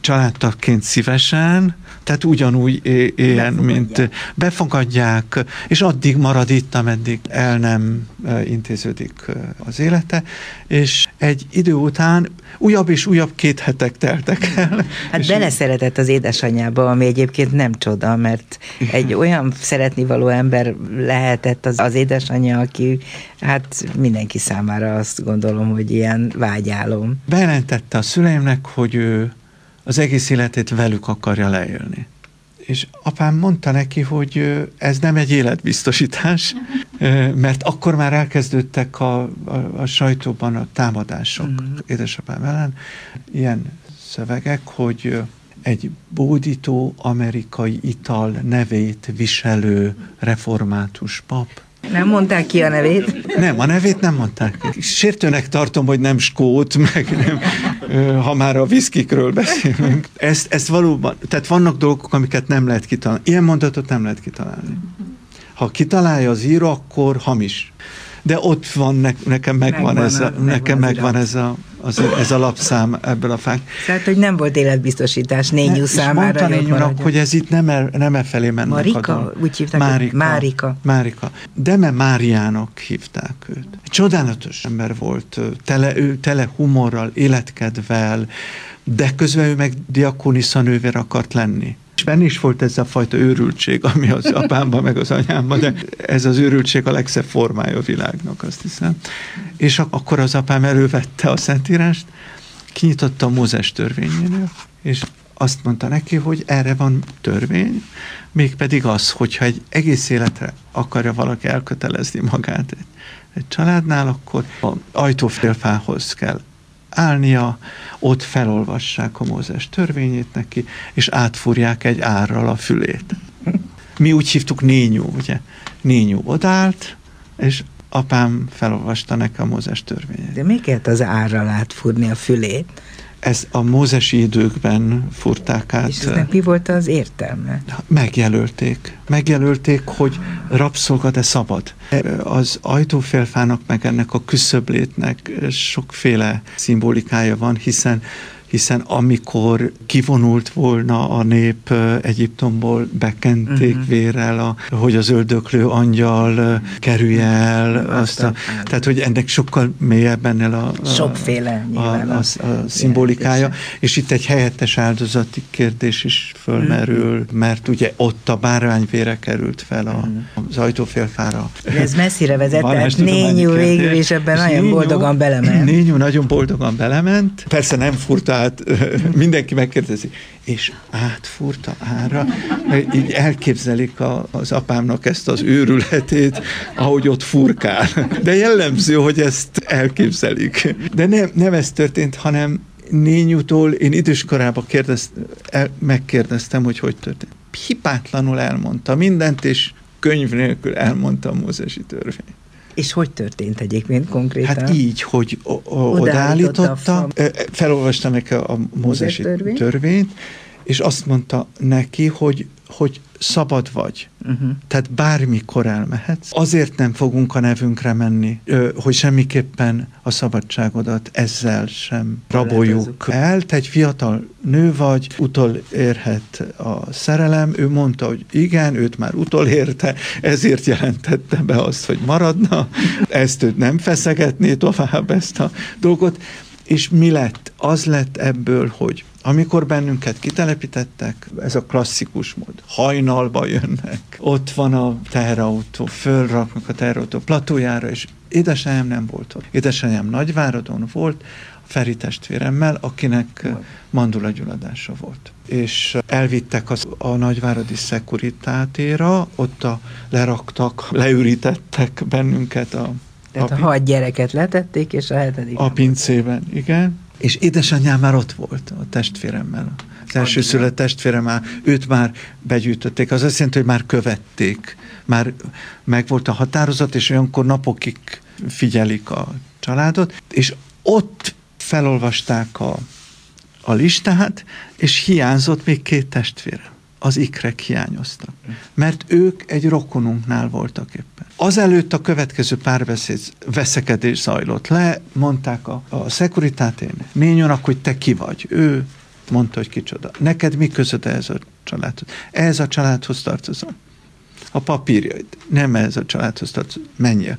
családtagként szívesen, tehát ugyanúgy éljen, mint befogadják, és addig marad itt, ameddig el nem intéződik az élete, és egy idő után újabb és újabb két hetek teltek el. Hát beleszeretett az édesanyjába, ami egyébként nem csoda, mert egy olyan szeretnivaló ember lehetett az, az édesanyja, aki hát mindenki számára azt gondolom, hogy ilyen vágyálom. Bejelentette a szüleimnek, hogy ő az egész életét velük akarja leélni. És apám mondta neki, hogy ez nem egy életbiztosítás, mert akkor már elkezdődtek a, a, a sajtóban a támadások mm. édesapám ellen. Ilyen szövegek, hogy egy bódító amerikai ital nevét viselő református pap nem mondták ki a nevét? Nem, a nevét nem mondták. Sértőnek tartom, hogy nem skót, meg nem, ha már a viszkikről beszélünk. Ezt, ezt valóban, tehát vannak dolgok, amiket nem lehet kitalálni. Ilyen mondatot nem lehet kitalálni. Ha kitalálja az író, akkor hamis. De ott van, ne, nekem megvan, megvan ez a, megvan nekem megvan ez a, az, ez a lapszám ebből a fák. Tehát, hogy nem volt életbiztosítás Nényú ne, számára. Mondta Nényúnak, hogy ez itt nem, e, nem e felé mennek Marika? A Úgy hívták Márika. Márika. Márika. Deme Máriának hívták őt. Csodálatos ember volt, tele, ő, tele humorral, életkedvel, de közben ő meg diakonisza nővér akart lenni. És benne is volt ez a fajta őrültség, ami az apámban, meg az anyámban, de ez az őrültség a legszebb formája a világnak, azt hiszem. És akkor az apám elővette a Szentírást, kinyitotta a Mózes törvényénél, és azt mondta neki, hogy erre van törvény, mégpedig az, hogyha egy egész életre akarja valaki elkötelezni magát egy, egy családnál, akkor a ajtófélfához kell állnia, ott felolvassák a Mózes törvényét neki, és átfúrják egy árral a fülét. Mi úgy hívtuk Nényú, ugye? Nényú odállt, és apám felolvasta nekem a Mózes törvényét. De mi kellett az árral átfúrni a fülét? Ez a mózesi időkben furták át. És mi volt az értelme? Megjelölték. Megjelölték, hogy rabszolga, de szabad. Az ajtófélfának, meg ennek a küszöblétnek sokféle szimbolikája van, hiszen hiszen amikor kivonult volna a nép Egyiptomból, bekenték uh-huh. vérrel, a, hogy az öldöklő angyal kerülje el. Azt a, tehát, hogy ennek sokkal mélyebb ennél a, a, Sokféle a, a, a, a szimbolikája, és itt egy helyettes áldozati kérdés is fölmerül, uh-huh. mert ugye ott a bárányvére került fel a, uh-huh. az ajtófélfára. Ez messzire vezet, Nényú végül is ebben nagyon boldogan belement. Nényú nagyon boldogan belement. Persze nem furta tehát mindenki megkérdezi, és átfúrta ára, így elképzelik a, az apámnak ezt az őrületét, ahogy ott furkál. De jellemző, hogy ezt elképzelik. De nem, nem ez történt, hanem Nényútól én időskorában megkérdeztem, hogy hogy történt. Hipátlanul elmondta mindent, és könyv nélkül elmondta a mózesi törvényt. És hogy történt egyébként konkrétan? Hát így, hogy odaállította, felolvasta neki a mózesi törvény? törvényt, és azt mondta neki, hogy, hogy szabad vagy. Uh-huh. Tehát bármikor elmehetsz. Azért nem fogunk a nevünkre menni, hogy semmiképpen a szabadságodat ezzel sem raboljuk el. Te egy fiatal nő vagy, utolérhet a szerelem. Ő mondta, hogy igen, őt már utolérte, ezért jelentette be azt, hogy maradna. Ezt őt nem feszegetné tovább ezt a dolgot. És mi lett? Az lett ebből, hogy amikor bennünket kitelepítettek, ez a klasszikus mód, hajnalba jönnek, ott van a teherautó, fölraknak a teherautó platójára, és édesanyám nem volt ott. Édesanyám Nagyváradon volt, Feri testvéremmel, akinek mandulagyulladása volt. És elvittek az, a nagyváradi szekuritátéra, ott a, leraktak, leürítettek bennünket a Tehát a, a hat gyereket letették, és a hetedik. A pincében, igen. És édesanyám már ott volt a testvéremmel. Az első szület testvérem már, őt már begyűjtötték. Az azt jelenti, hogy már követték. Már meg volt a határozat, és olyankor napokig figyelik a családot, és ott felolvasták a, a listát, és hiányzott még két testvére. Az ikrek hiányoztak. Mert ők egy rokonunknál voltak éppen. Azelőtt a következő párbeszéd veszekedés zajlott le, mondták a, a szekuritátének, nényonak, hogy te ki vagy. Ő mondta, hogy kicsoda. Neked mi között ez a családhoz? Ehhez a családhoz tartozom. A papírjaid. Nem ehhez a családhoz tartozom. Menjél.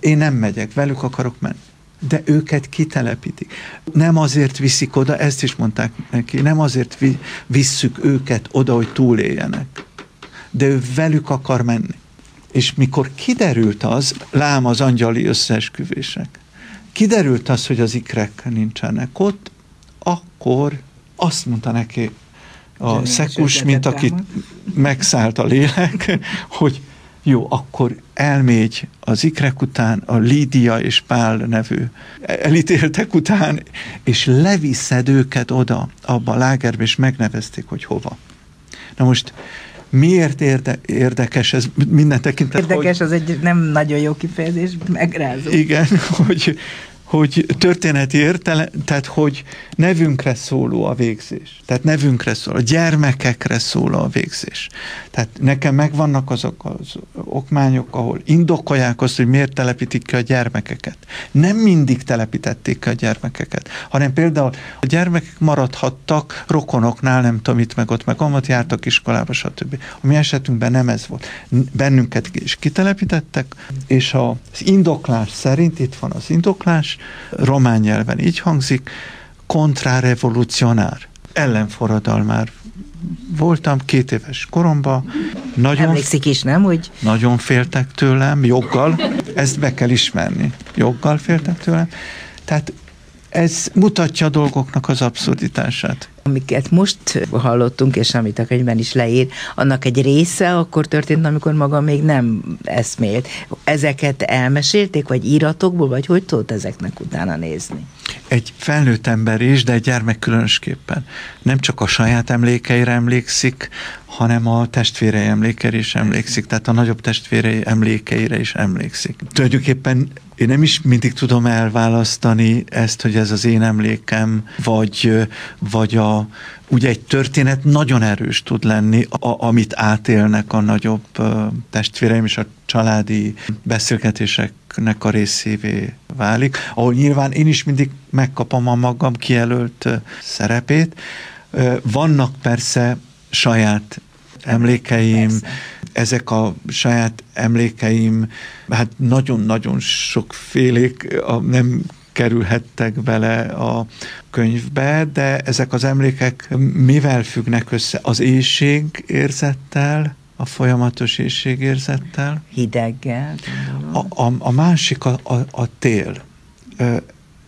Én nem megyek, velük akarok menni. De őket kitelepítik. Nem azért viszik oda, ezt is mondták neki, nem azért vi, visszük őket oda, hogy túléljenek. De ő velük akar menni. És mikor kiderült az, lám az angyali összeesküvések, kiderült az, hogy az ikrek nincsenek ott, akkor azt mondta neki a Zseni szekus, mint aki megszállt a lélek, hogy jó, akkor elmégy az ikrek után, a Lídia és Pál nevű elítéltek után, és leviszed őket oda, abba a lágerbe, és megnevezték, hogy hova. Na most miért érde, érdekes ez minden tekintetben? Érdekes, hogy, az egy nem nagyon jó kifejezés, megrázó. Igen, hogy, hogy történeti értelem, tehát hogy nevünkre szóló a végzés. Tehát nevünkre szól, a gyermekekre szóló a végzés. Tehát nekem megvannak azok az okmányok, ahol indokolják azt, hogy miért telepítik ki a gyermekeket. Nem mindig telepítették ki a gyermekeket, hanem például a gyermekek maradhattak rokonoknál, nem tudom itt meg ott, meg amat jártak iskolába, stb. A mi esetünkben nem ez volt. Bennünket is kitelepítettek, és az indoklás szerint, itt van az indoklás, román nyelven így hangzik, kontrarevolucionár, ellenforradalmár voltam két éves koromban. Nagyon, Emlékszik is, nem? Hogy... Nagyon féltek tőlem, joggal, ezt be kell ismerni. Joggal féltek tőlem. Tehát ez mutatja a dolgoknak az abszurditását. Amiket most hallottunk, és amit a könyvben is leír, annak egy része akkor történt, amikor maga még nem eszmélt. Ezeket elmesélték, vagy íratokból, vagy hogy tudott ezeknek utána nézni? Egy felnőtt ember is, de egy gyermek különösképpen. Nem csak a saját emlékeire emlékszik, hanem a testvérei emlékeire is emlékszik, tehát a nagyobb testvérei emlékeire is emlékszik. Tulajdonképpen én nem is mindig tudom elválasztani ezt, hogy ez az én emlékem, vagy, vagy a, ugye egy történet nagyon erős tud lenni, a, amit átélnek a nagyobb testvéreim, és a családi beszélgetéseknek a részévé válik, ahol nyilván én is mindig megkapom a magam kijelölt szerepét. Vannak persze saját emlékeim, Persze. Ezek a saját emlékeim, hát nagyon-nagyon sokfélék, a, nem kerülhettek bele a könyvbe, de ezek az emlékek mivel függnek össze? Az éjség érzettel, a folyamatos éjségérzettel. Hideggel. A, a, a másik a, a, a tél.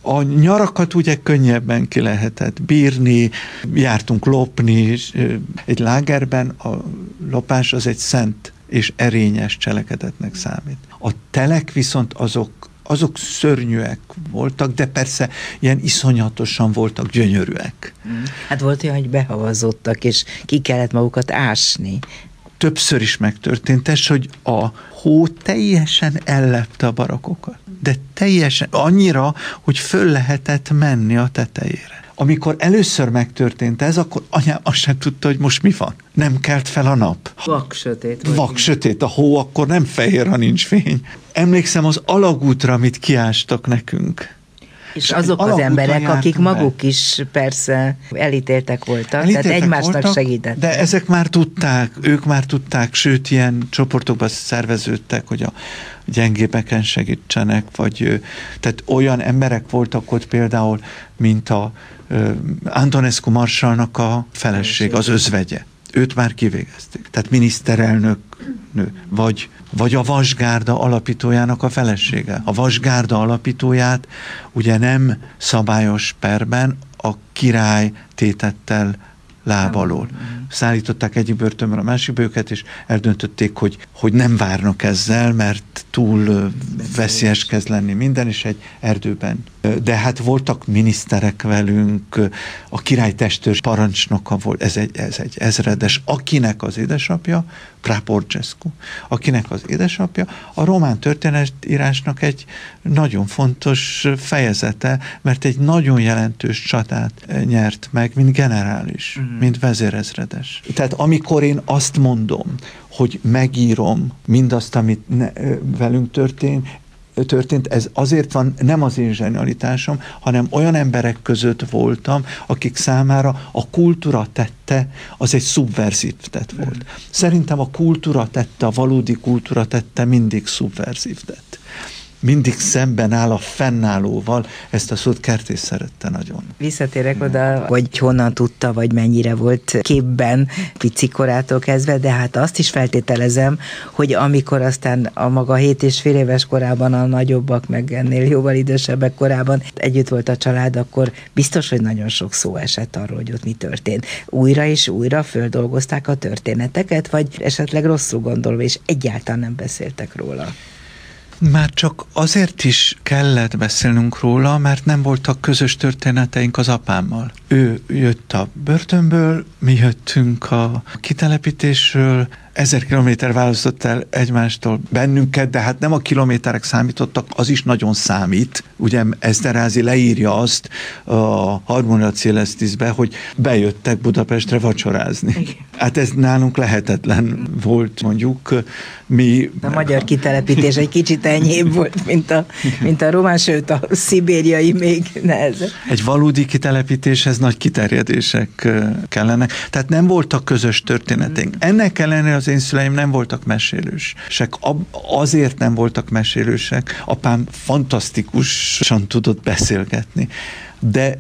A nyarakat ugye könnyebben ki lehetett bírni, jártunk lopni, egy lágerben a lopás az egy szent és erényes cselekedetnek számít. A telek viszont azok azok szörnyűek voltak, de persze ilyen iszonyatosan voltak gyönyörűek. Mm. Hát volt olyan, hogy behavazottak, és ki kellett magukat ásni. Többször is megtörtént ez, hogy a hó teljesen ellepte a barakokat de teljesen annyira, hogy föl lehetett menni a tetejére. Amikor először megtörtént ez, akkor anyám azt sem tudta, hogy most mi van. Nem kelt fel a nap. Vak sötét. Vak sötét, a hó akkor nem fehér, ha nincs fény. Emlékszem az alagútra, amit kiástak nekünk. És azok az emberek, akik maguk be. is persze elítéltek voltak, elítéltek tehát egymásnak voltak, segítettek. De ezek már tudták, ők már tudták, sőt, ilyen csoportokban szerveződtek, hogy a gyengébeken segítsenek, vagy tehát olyan emberek voltak ott például, mint a Antonescu Marsalnak a feleség, az özvegye. Őt már kivégezték. Tehát miniszterelnök nő, vagy, vagy a Vasgárda alapítójának a felesége. A Vasgárda alapítóját ugye nem szabályos perben a király tétettel láb alól. Szállították egyik börtönből a másikba őket, és eldöntötték, hogy, hogy nem várnak ezzel, mert túl veszélyes kezd lenni minden, és egy erdőben. De hát voltak miniszterek velünk, a királytestőr parancsnoka volt, ez egy, ez egy ezredes, akinek az édesapja, Praporcescu, akinek az édesapja a román történetírásnak egy nagyon fontos fejezete, mert egy nagyon jelentős csatát nyert meg, mint generális, mm. mint vezérezredes. Tehát amikor én azt mondom, hogy megírom mindazt, amit ne, velünk történt, történt, ez azért van, nem az én zsenialitásom, hanem olyan emberek között voltam, akik számára a kultúra tette, az egy szubverzív tett volt. Szerintem a kultúra tette, a valódi kultúra tette mindig szubverzív tett mindig szemben áll a fennállóval, ezt a szót Kertész szerette nagyon. Visszatérek oda, hogy honnan tudta, vagy mennyire volt képben picikorától kezdve, de hát azt is feltételezem, hogy amikor aztán a maga 7 és fél éves korában a nagyobbak, meg ennél jóval idősebbek korában együtt volt a család, akkor biztos, hogy nagyon sok szó esett arról, hogy ott mi történt. Újra és újra földolgozták a történeteket, vagy esetleg rosszul gondolva, és egyáltalán nem beszéltek róla. Már csak azért is kellett beszélnünk róla, mert nem voltak közös történeteink az apámmal. Ő jött a börtönből, mi jöttünk a kitelepítésről, ezer kilométer választott el egymástól bennünket, de hát nem a kilométerek számítottak, az is nagyon számít. Ugye Eszterázi leírja azt a Harmonia Célesztisbe, hogy bejöttek Budapestre vacsorázni. Igen. Hát ez nálunk lehetetlen volt, mondjuk. Mi... A magyar kitelepítés egy kicsit enyhébb volt, mint a, mint a román, sőt a szibériai még nehezebb. Egy valódi kitelepítéshez nagy kiterjedések kellenek. Tehát nem voltak közös történeténk. Ennek ellenére az én szüleim nem voltak mesélősek. Azért nem voltak mesélősek. Apám fantasztikusan tudott beszélgetni. De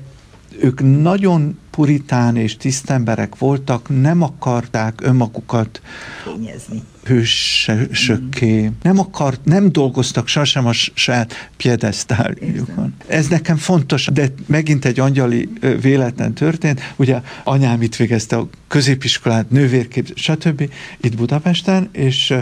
ők nagyon puritán és tisztemberek voltak, nem akarták önmagukat Kényezni. hősökké, mm. nem akart, nem dolgoztak sosem a saját piedesztáljukon. Ez nekem fontos, de megint egy angyali véletlen történt. Ugye anyám itt végezte a középiskolát, nővérkép, stb. itt Budapesten, és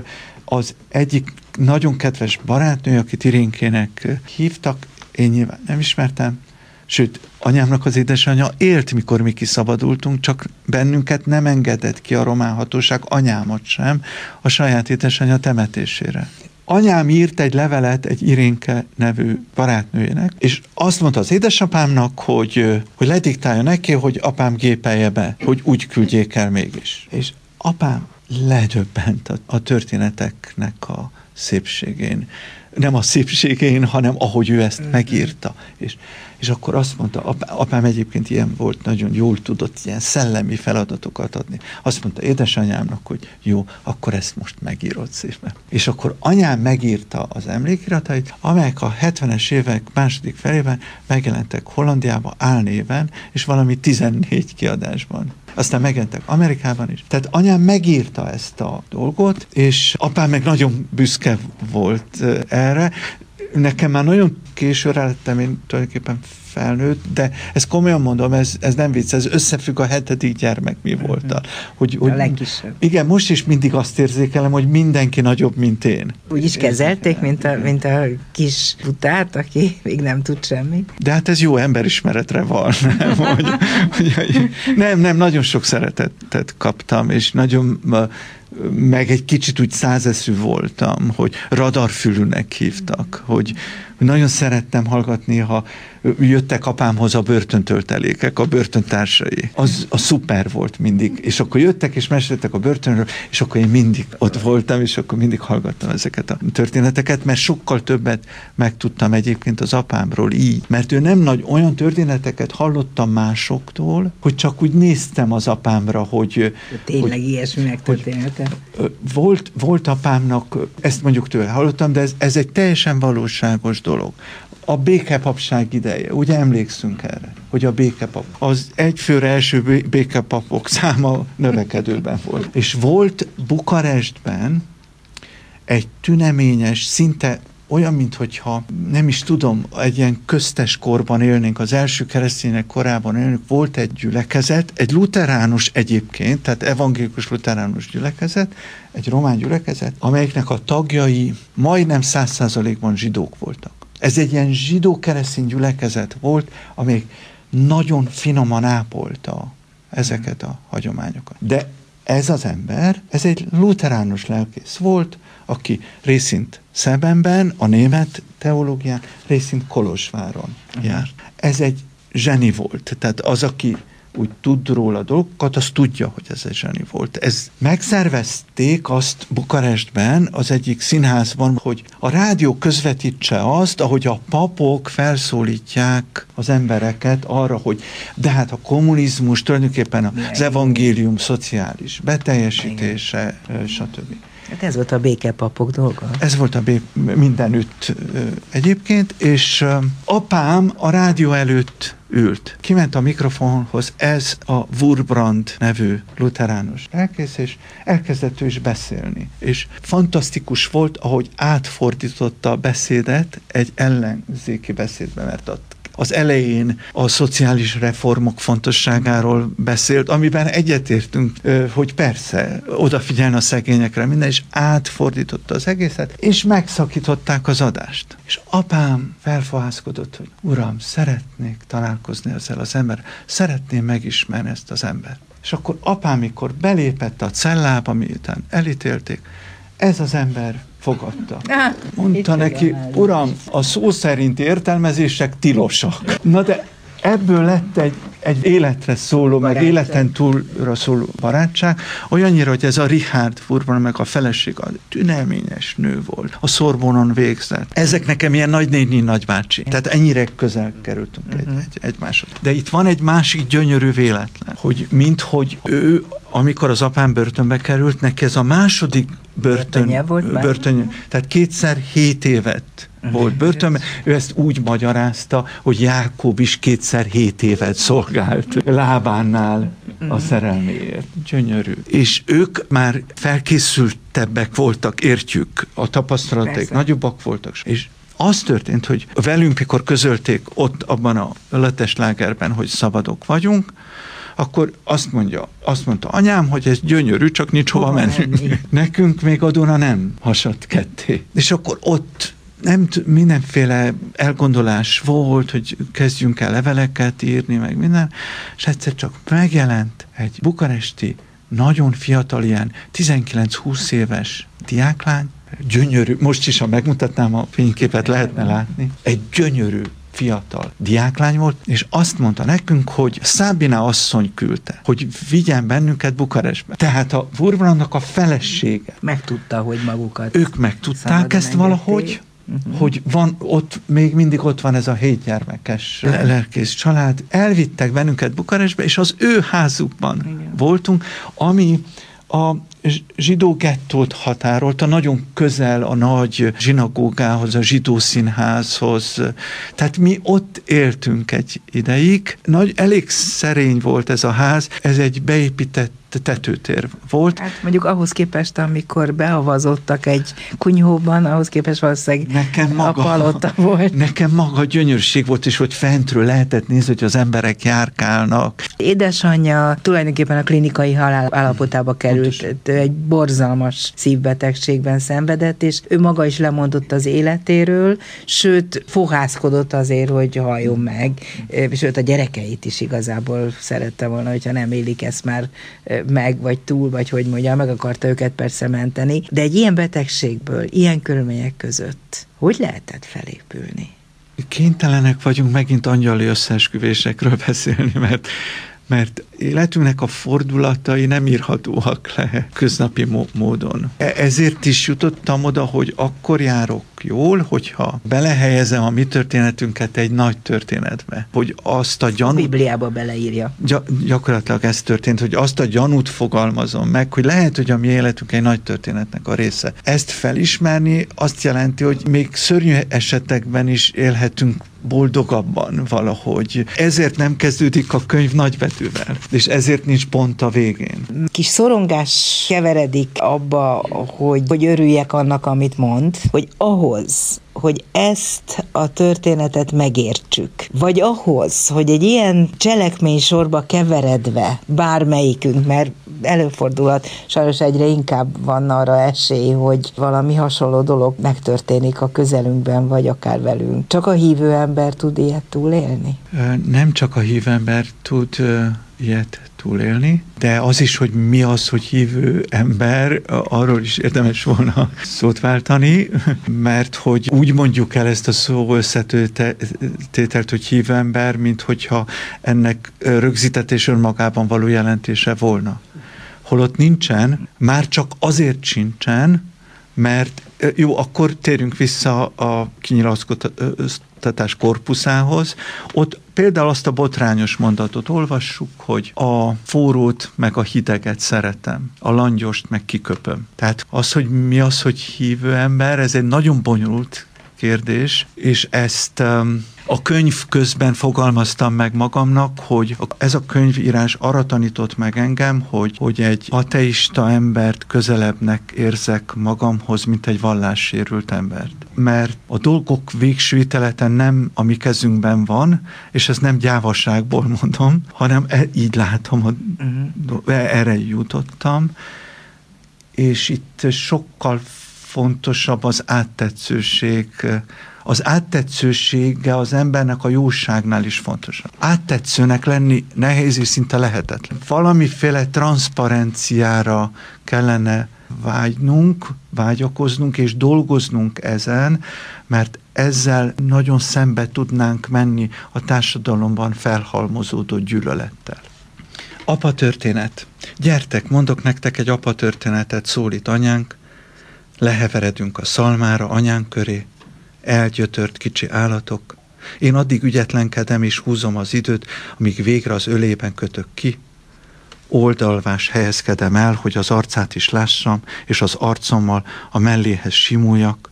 az egyik nagyon kedves barátnő, akit Irinkének hívtak, én nyilván nem ismertem, Sőt, anyámnak az édesanyja élt, mikor mi kiszabadultunk, csak bennünket nem engedett ki a román hatóság, anyámat sem, a saját édesanyja temetésére. Anyám írt egy levelet egy Irénke nevű barátnőjének, és azt mondta az édesapámnak, hogy, hogy lediktálja neki, hogy apám gépelje be, hogy úgy küldjék el mégis. És apám ledöbbent a, a történeteknek a szépségén. Nem a szépségén, hanem ahogy ő ezt megírta. És és akkor azt mondta, apám egyébként ilyen volt, nagyon jól tudott ilyen szellemi feladatokat adni. Azt mondta édesanyámnak, hogy jó, akkor ezt most megírod szépen. És akkor anyám megírta az emlékiratait, amelyek a 70-es évek második felében megjelentek Hollandiában álnéven, és valami 14 kiadásban aztán megjelentek Amerikában is. Tehát anyám megírta ezt a dolgot, és apám meg nagyon büszke volt erre, nekem már nagyon későre lettem én tulajdonképpen felnőtt, de ezt komolyan mondom, ez, ez nem vicc, ez összefügg a hetedik gyermek mi volt. A, hogy, hogy, a legkisebb. Igen, most is mindig azt érzékelem, hogy mindenki nagyobb, mint én. Úgy is kezelték, mint a, mint a kis putát, aki még nem tud semmit. De hát ez jó emberismeretre van. Nem, hogy, hogy, hogy, nem, nem, nagyon sok szeretetet kaptam, és nagyon meg egy kicsit úgy százeszű voltam, hogy radarfülűnek hívtak, hogy nagyon szerettem hallgatni, ha jöttek apámhoz a börtöntöltelékek, a börtöntársai. Az a szuper volt mindig. És akkor jöttek és meséltek a börtönről, és akkor én mindig ott voltam, és akkor mindig hallgattam ezeket a történeteket, mert sokkal többet megtudtam egyébként az apámról így. Mert ő nem nagy olyan történeteket hallottam másoktól, hogy csak úgy néztem az apámra, hogy... Tényleg hogy, ilyesminek története? Volt, volt apámnak, ezt mondjuk tőle hallottam, de ez, ez egy teljesen valóságos dolog a békepapság ideje, ugye emlékszünk erre, hogy a békepap, az egyfőre első békepapok száma növekedőben volt. És volt Bukarestben egy tüneményes, szinte olyan, mintha nem is tudom, egy ilyen köztes korban élnénk, az első keresztények korában élnénk, volt egy gyülekezet, egy luteránus egyébként, tehát evangélikus luteránus gyülekezet, egy román gyülekezet, amelyiknek a tagjai majdnem száz százalékban zsidók voltak. Ez egy ilyen zsidó-keresztény gyülekezet volt, amelyik nagyon finoman ápolta ezeket a hagyományokat. De ez az ember, ez egy luteránus lelkész volt, aki részint Szebenben, a német teológián, részint Kolozsváron járt. Ez egy zseni volt. Tehát az, aki úgy tud róla dolgokat, az tudja, hogy ez egy zseni volt. Ez megszervezték azt Bukarestben, az egyik színházban, hogy a rádió közvetítse azt, ahogy a papok felszólítják az embereket arra, hogy de hát a kommunizmus tulajdonképpen az evangélium szociális beteljesítése, stb. Hát ez volt a békepapok dolga. Ez volt a bé mindenütt egyébként, és apám a rádió előtt ült. Kiment a mikrofonhoz, ez a Wurbrand nevű luteránus lelkész, és elkezdett ő is beszélni. És fantasztikus volt, ahogy átfordította a beszédet egy ellenzéki beszédbe, mert ott az elején a szociális reformok fontosságáról beszélt, amiben egyetértünk, hogy persze, odafigyelni a szegényekre minden, és átfordította az egészet, és megszakították az adást. És apám felfohászkodott, hogy uram, szeretnék találkozni ezzel az ember, szeretném megismerni ezt az embert. És akkor apám, mikor belépett a cellába, miután elítélték, ez az ember fogadta. Mondta neki, uram, a szó szerint értelmezések tilosak. Na de ebből lett egy, egy életre szóló, barátság. meg életen túlra szóló barátság, olyannyira, hogy ez a Richard Furban, meg a feleség, a tünelményes nő volt, a Szorbonon végzett. Ezek nekem ilyen nagynéni, nagybácsi. Tehát ennyire közel kerültünk uh-huh. egy, egy, egymáshoz. De itt van egy másik gyönyörű véletlen, hogy minthogy ő amikor az apám börtönbe került, neki ez a második börtön, volt börtön, tehát kétszer hét évet volt börtönben. Ő ezt úgy magyarázta, hogy Jákob is kétszer hét évet szolgált lábánál a szerelméért. Gyönyörű. És ők már felkészültebbek voltak, értjük, a tapasztalaték nagyobbak voltak. És az történt, hogy velünk, mikor közölték ott abban a leteslágerben, hogy szabadok vagyunk, akkor azt mondja, azt mondta anyám, hogy ez gyönyörű, csak nincs hova menni. menni. Nekünk még a Duna nem hasadt ketté. És akkor ott nem mindenféle elgondolás volt, hogy kezdjünk el leveleket írni, meg minden, és egyszer csak megjelent egy bukaresti, nagyon fiatal, ilyen 19-20 éves diáklány, gyönyörű, most is, ha megmutatnám a fényképet, lehetne látni, egy gyönyörű fiatal diáklány volt, és azt mondta nekünk, hogy Szábina asszony küldte, hogy vigyen bennünket Bukarestbe. Tehát a Wurbrandnak a felesége. Megtudta, hogy magukat. Ők megtudták ezt valahogy, Uh-huh. hogy van ott, még mindig ott van ez a hét gyermekes lelkész család. Elvittek bennünket Bukarestbe, és az ő házukban Igen. voltunk, ami a zsidó gettót határolta, nagyon közel a nagy zsinagógához, a zsidó színházhoz. Tehát mi ott éltünk egy ideig. Nagy, elég szerény volt ez a ház, ez egy beépített tetőtér volt. Hát mondjuk ahhoz képest, amikor beavazottak egy kunyhóban, ahhoz képest valószínűleg nekem maga, a palota volt. Nekem maga gyönyörség volt, és hogy fentről lehetett nézni, hogy az emberek járkálnak. Édesanyja tulajdonképpen a klinikai halál állapotába került, Pontos. egy borzalmas szívbetegségben szenvedett, és ő maga is lemondott az életéről, sőt, fohászkodott azért, hogy halljon meg, sőt a gyerekeit is igazából szerette volna, hogyha nem élik ezt már meg, vagy túl, vagy hogy mondja, meg akarta őket persze menteni, de egy ilyen betegségből, ilyen körülmények között hogy lehetett felépülni? Kénytelenek vagyunk megint angyali összeesküvésekről beszélni, mert mert életünknek a fordulatai nem írhatóak le köznapi módon. E, ezért is jutottam oda, hogy akkor járok jól, hogyha belehelyezem a mi történetünket egy nagy történetbe. Hogy azt a gyanút... A Bibliába beleírja. Gy- gyakorlatilag ez történt, hogy azt a gyanút fogalmazom meg, hogy lehet, hogy a mi életünk egy nagy történetnek a része. Ezt felismerni azt jelenti, hogy még szörnyű esetekben is élhetünk boldogabban valahogy. Ezért nem kezdődik a könyv nagybetűvel, és ezért nincs pont a végén. Kis szorongás keveredik abba, hogy, hogy örüljek annak, amit mond, hogy ahol ahhoz, hogy ezt a történetet megértsük, vagy ahhoz, hogy egy ilyen cselekmény sorba keveredve bármelyikünk, mert előfordulhat, sajnos egyre inkább van arra esély, hogy valami hasonló dolog megtörténik a közelünkben, vagy akár velünk. Csak a hívő ember tud ilyet túlélni? Nem csak a hívő ember tud ilyet túlélni, de az is, hogy mi az, hogy hívő ember, arról is érdemes volna szót váltani, mert hogy úgy mondjuk el ezt a szó összetételt, hogy hívő ember, mint hogyha ennek rögzítetés önmagában való jelentése volna. Holott nincsen, már csak azért sincsen, mert jó, akkor térjünk vissza a kinyilatkoztatás korpuszához. Ott például azt a botrányos mondatot olvassuk, hogy a forrót meg a hideget szeretem, a langyost meg kiköpöm. Tehát az, hogy mi az, hogy hívő ember, ez egy nagyon bonyolult kérdés, és ezt um, a könyv közben fogalmaztam meg magamnak, hogy ez a könyvírás arra tanított meg engem, hogy, hogy egy ateista embert közelebbnek érzek magamhoz, mint egy vallássérült embert. Mert a dolgok végső ítelete nem a mi kezünkben van, és ez nem gyávaságból mondom, hanem e, így látom, hogy uh-huh. erre jutottam, és itt sokkal fontosabb az áttetszőség, az áttetszősége az embernek a jóságnál is fontosabb. Áttetszőnek lenni nehéz és szinte lehetetlen. Valamiféle transzparenciára kellene vágynunk, vágyakoznunk és dolgoznunk ezen, mert ezzel nagyon szembe tudnánk menni a társadalomban felhalmozódó gyűlölettel. Apa történet. Gyertek, mondok nektek egy apa történetet, szólít anyánk, leheveredünk a szalmára anyánk köré, elgyötört kicsi állatok. Én addig ügyetlenkedem és húzom az időt, amíg végre az ölében kötök ki, oldalvás helyezkedem el, hogy az arcát is lássam, és az arcommal a melléhez simuljak.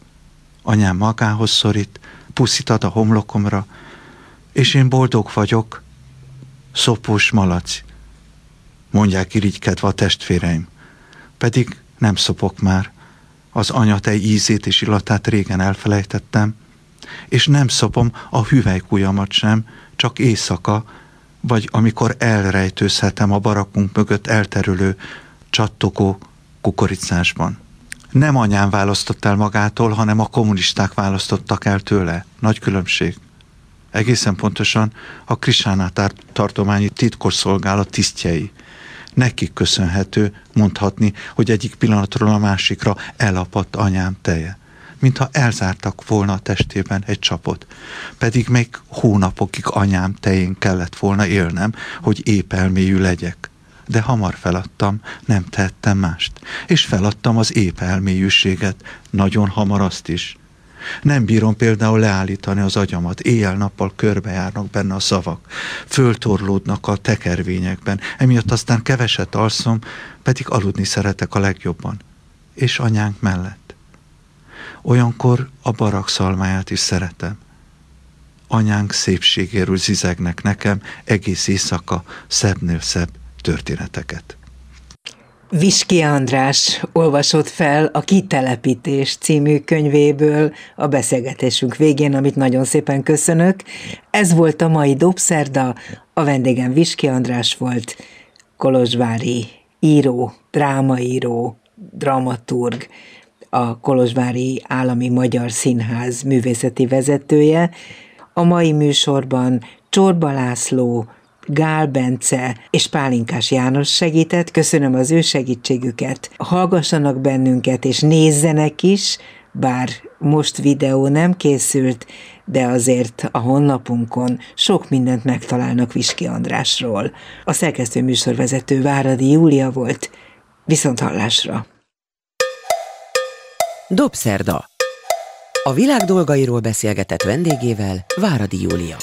Anyám magához szorít, puszit ad a homlokomra, és én boldog vagyok, szopós malac. Mondják irigykedve a testvéreim, pedig nem szopok már, az anyatej ízét és illatát régen elfelejtettem, és nem szopom a hüvelykújamat sem, csak éjszaka, vagy amikor elrejtőzhetem a barakunk mögött elterülő, csattogó kukoricásban. Nem anyám választott el magától, hanem a kommunisták választottak el tőle. Nagy különbség. Egészen pontosan a Krisánát tartományi titkosszolgálat tisztjei nekik köszönhető mondhatni, hogy egyik pillanatról a másikra elapadt anyám teje mintha elzártak volna a testében egy csapot. Pedig még hónapokig anyám tején kellett volna élnem, hogy épp elmélyű legyek. De hamar feladtam, nem tehettem mást. És feladtam az épp elmélyűséget, nagyon hamar azt is. Nem bírom például leállítani az agyamat, éjjel-nappal körbejárnak benne a szavak, föltorlódnak a tekervényekben, emiatt aztán keveset alszom, pedig aludni szeretek a legjobban. És anyánk mellett. Olyankor a barak szalmáját is szeretem. Anyánk szépségéről zizegnek nekem egész éjszaka szebbnél szebb történeteket. Viski András olvasott fel a Kitelepítés című könyvéből a beszélgetésünk végén, amit nagyon szépen köszönök. Ez volt a mai Dobszerda, a vendégem Viski András volt, kolozsvári író, drámaíró, dramaturg, a Kolozsvári Állami Magyar Színház művészeti vezetője. A mai műsorban Csorba László, Gál Bence és Pálinkás János segített. Köszönöm az ő segítségüket. Hallgassanak bennünket, és nézzenek is, bár most videó nem készült, de azért a honlapunkon sok mindent megtalálnak Viski Andrásról. A szerkesztő műsorvezető Váradi Júlia volt. Viszont hallásra! Dobszerda. A világ dolgairól beszélgetett vendégével Váradi Júlia.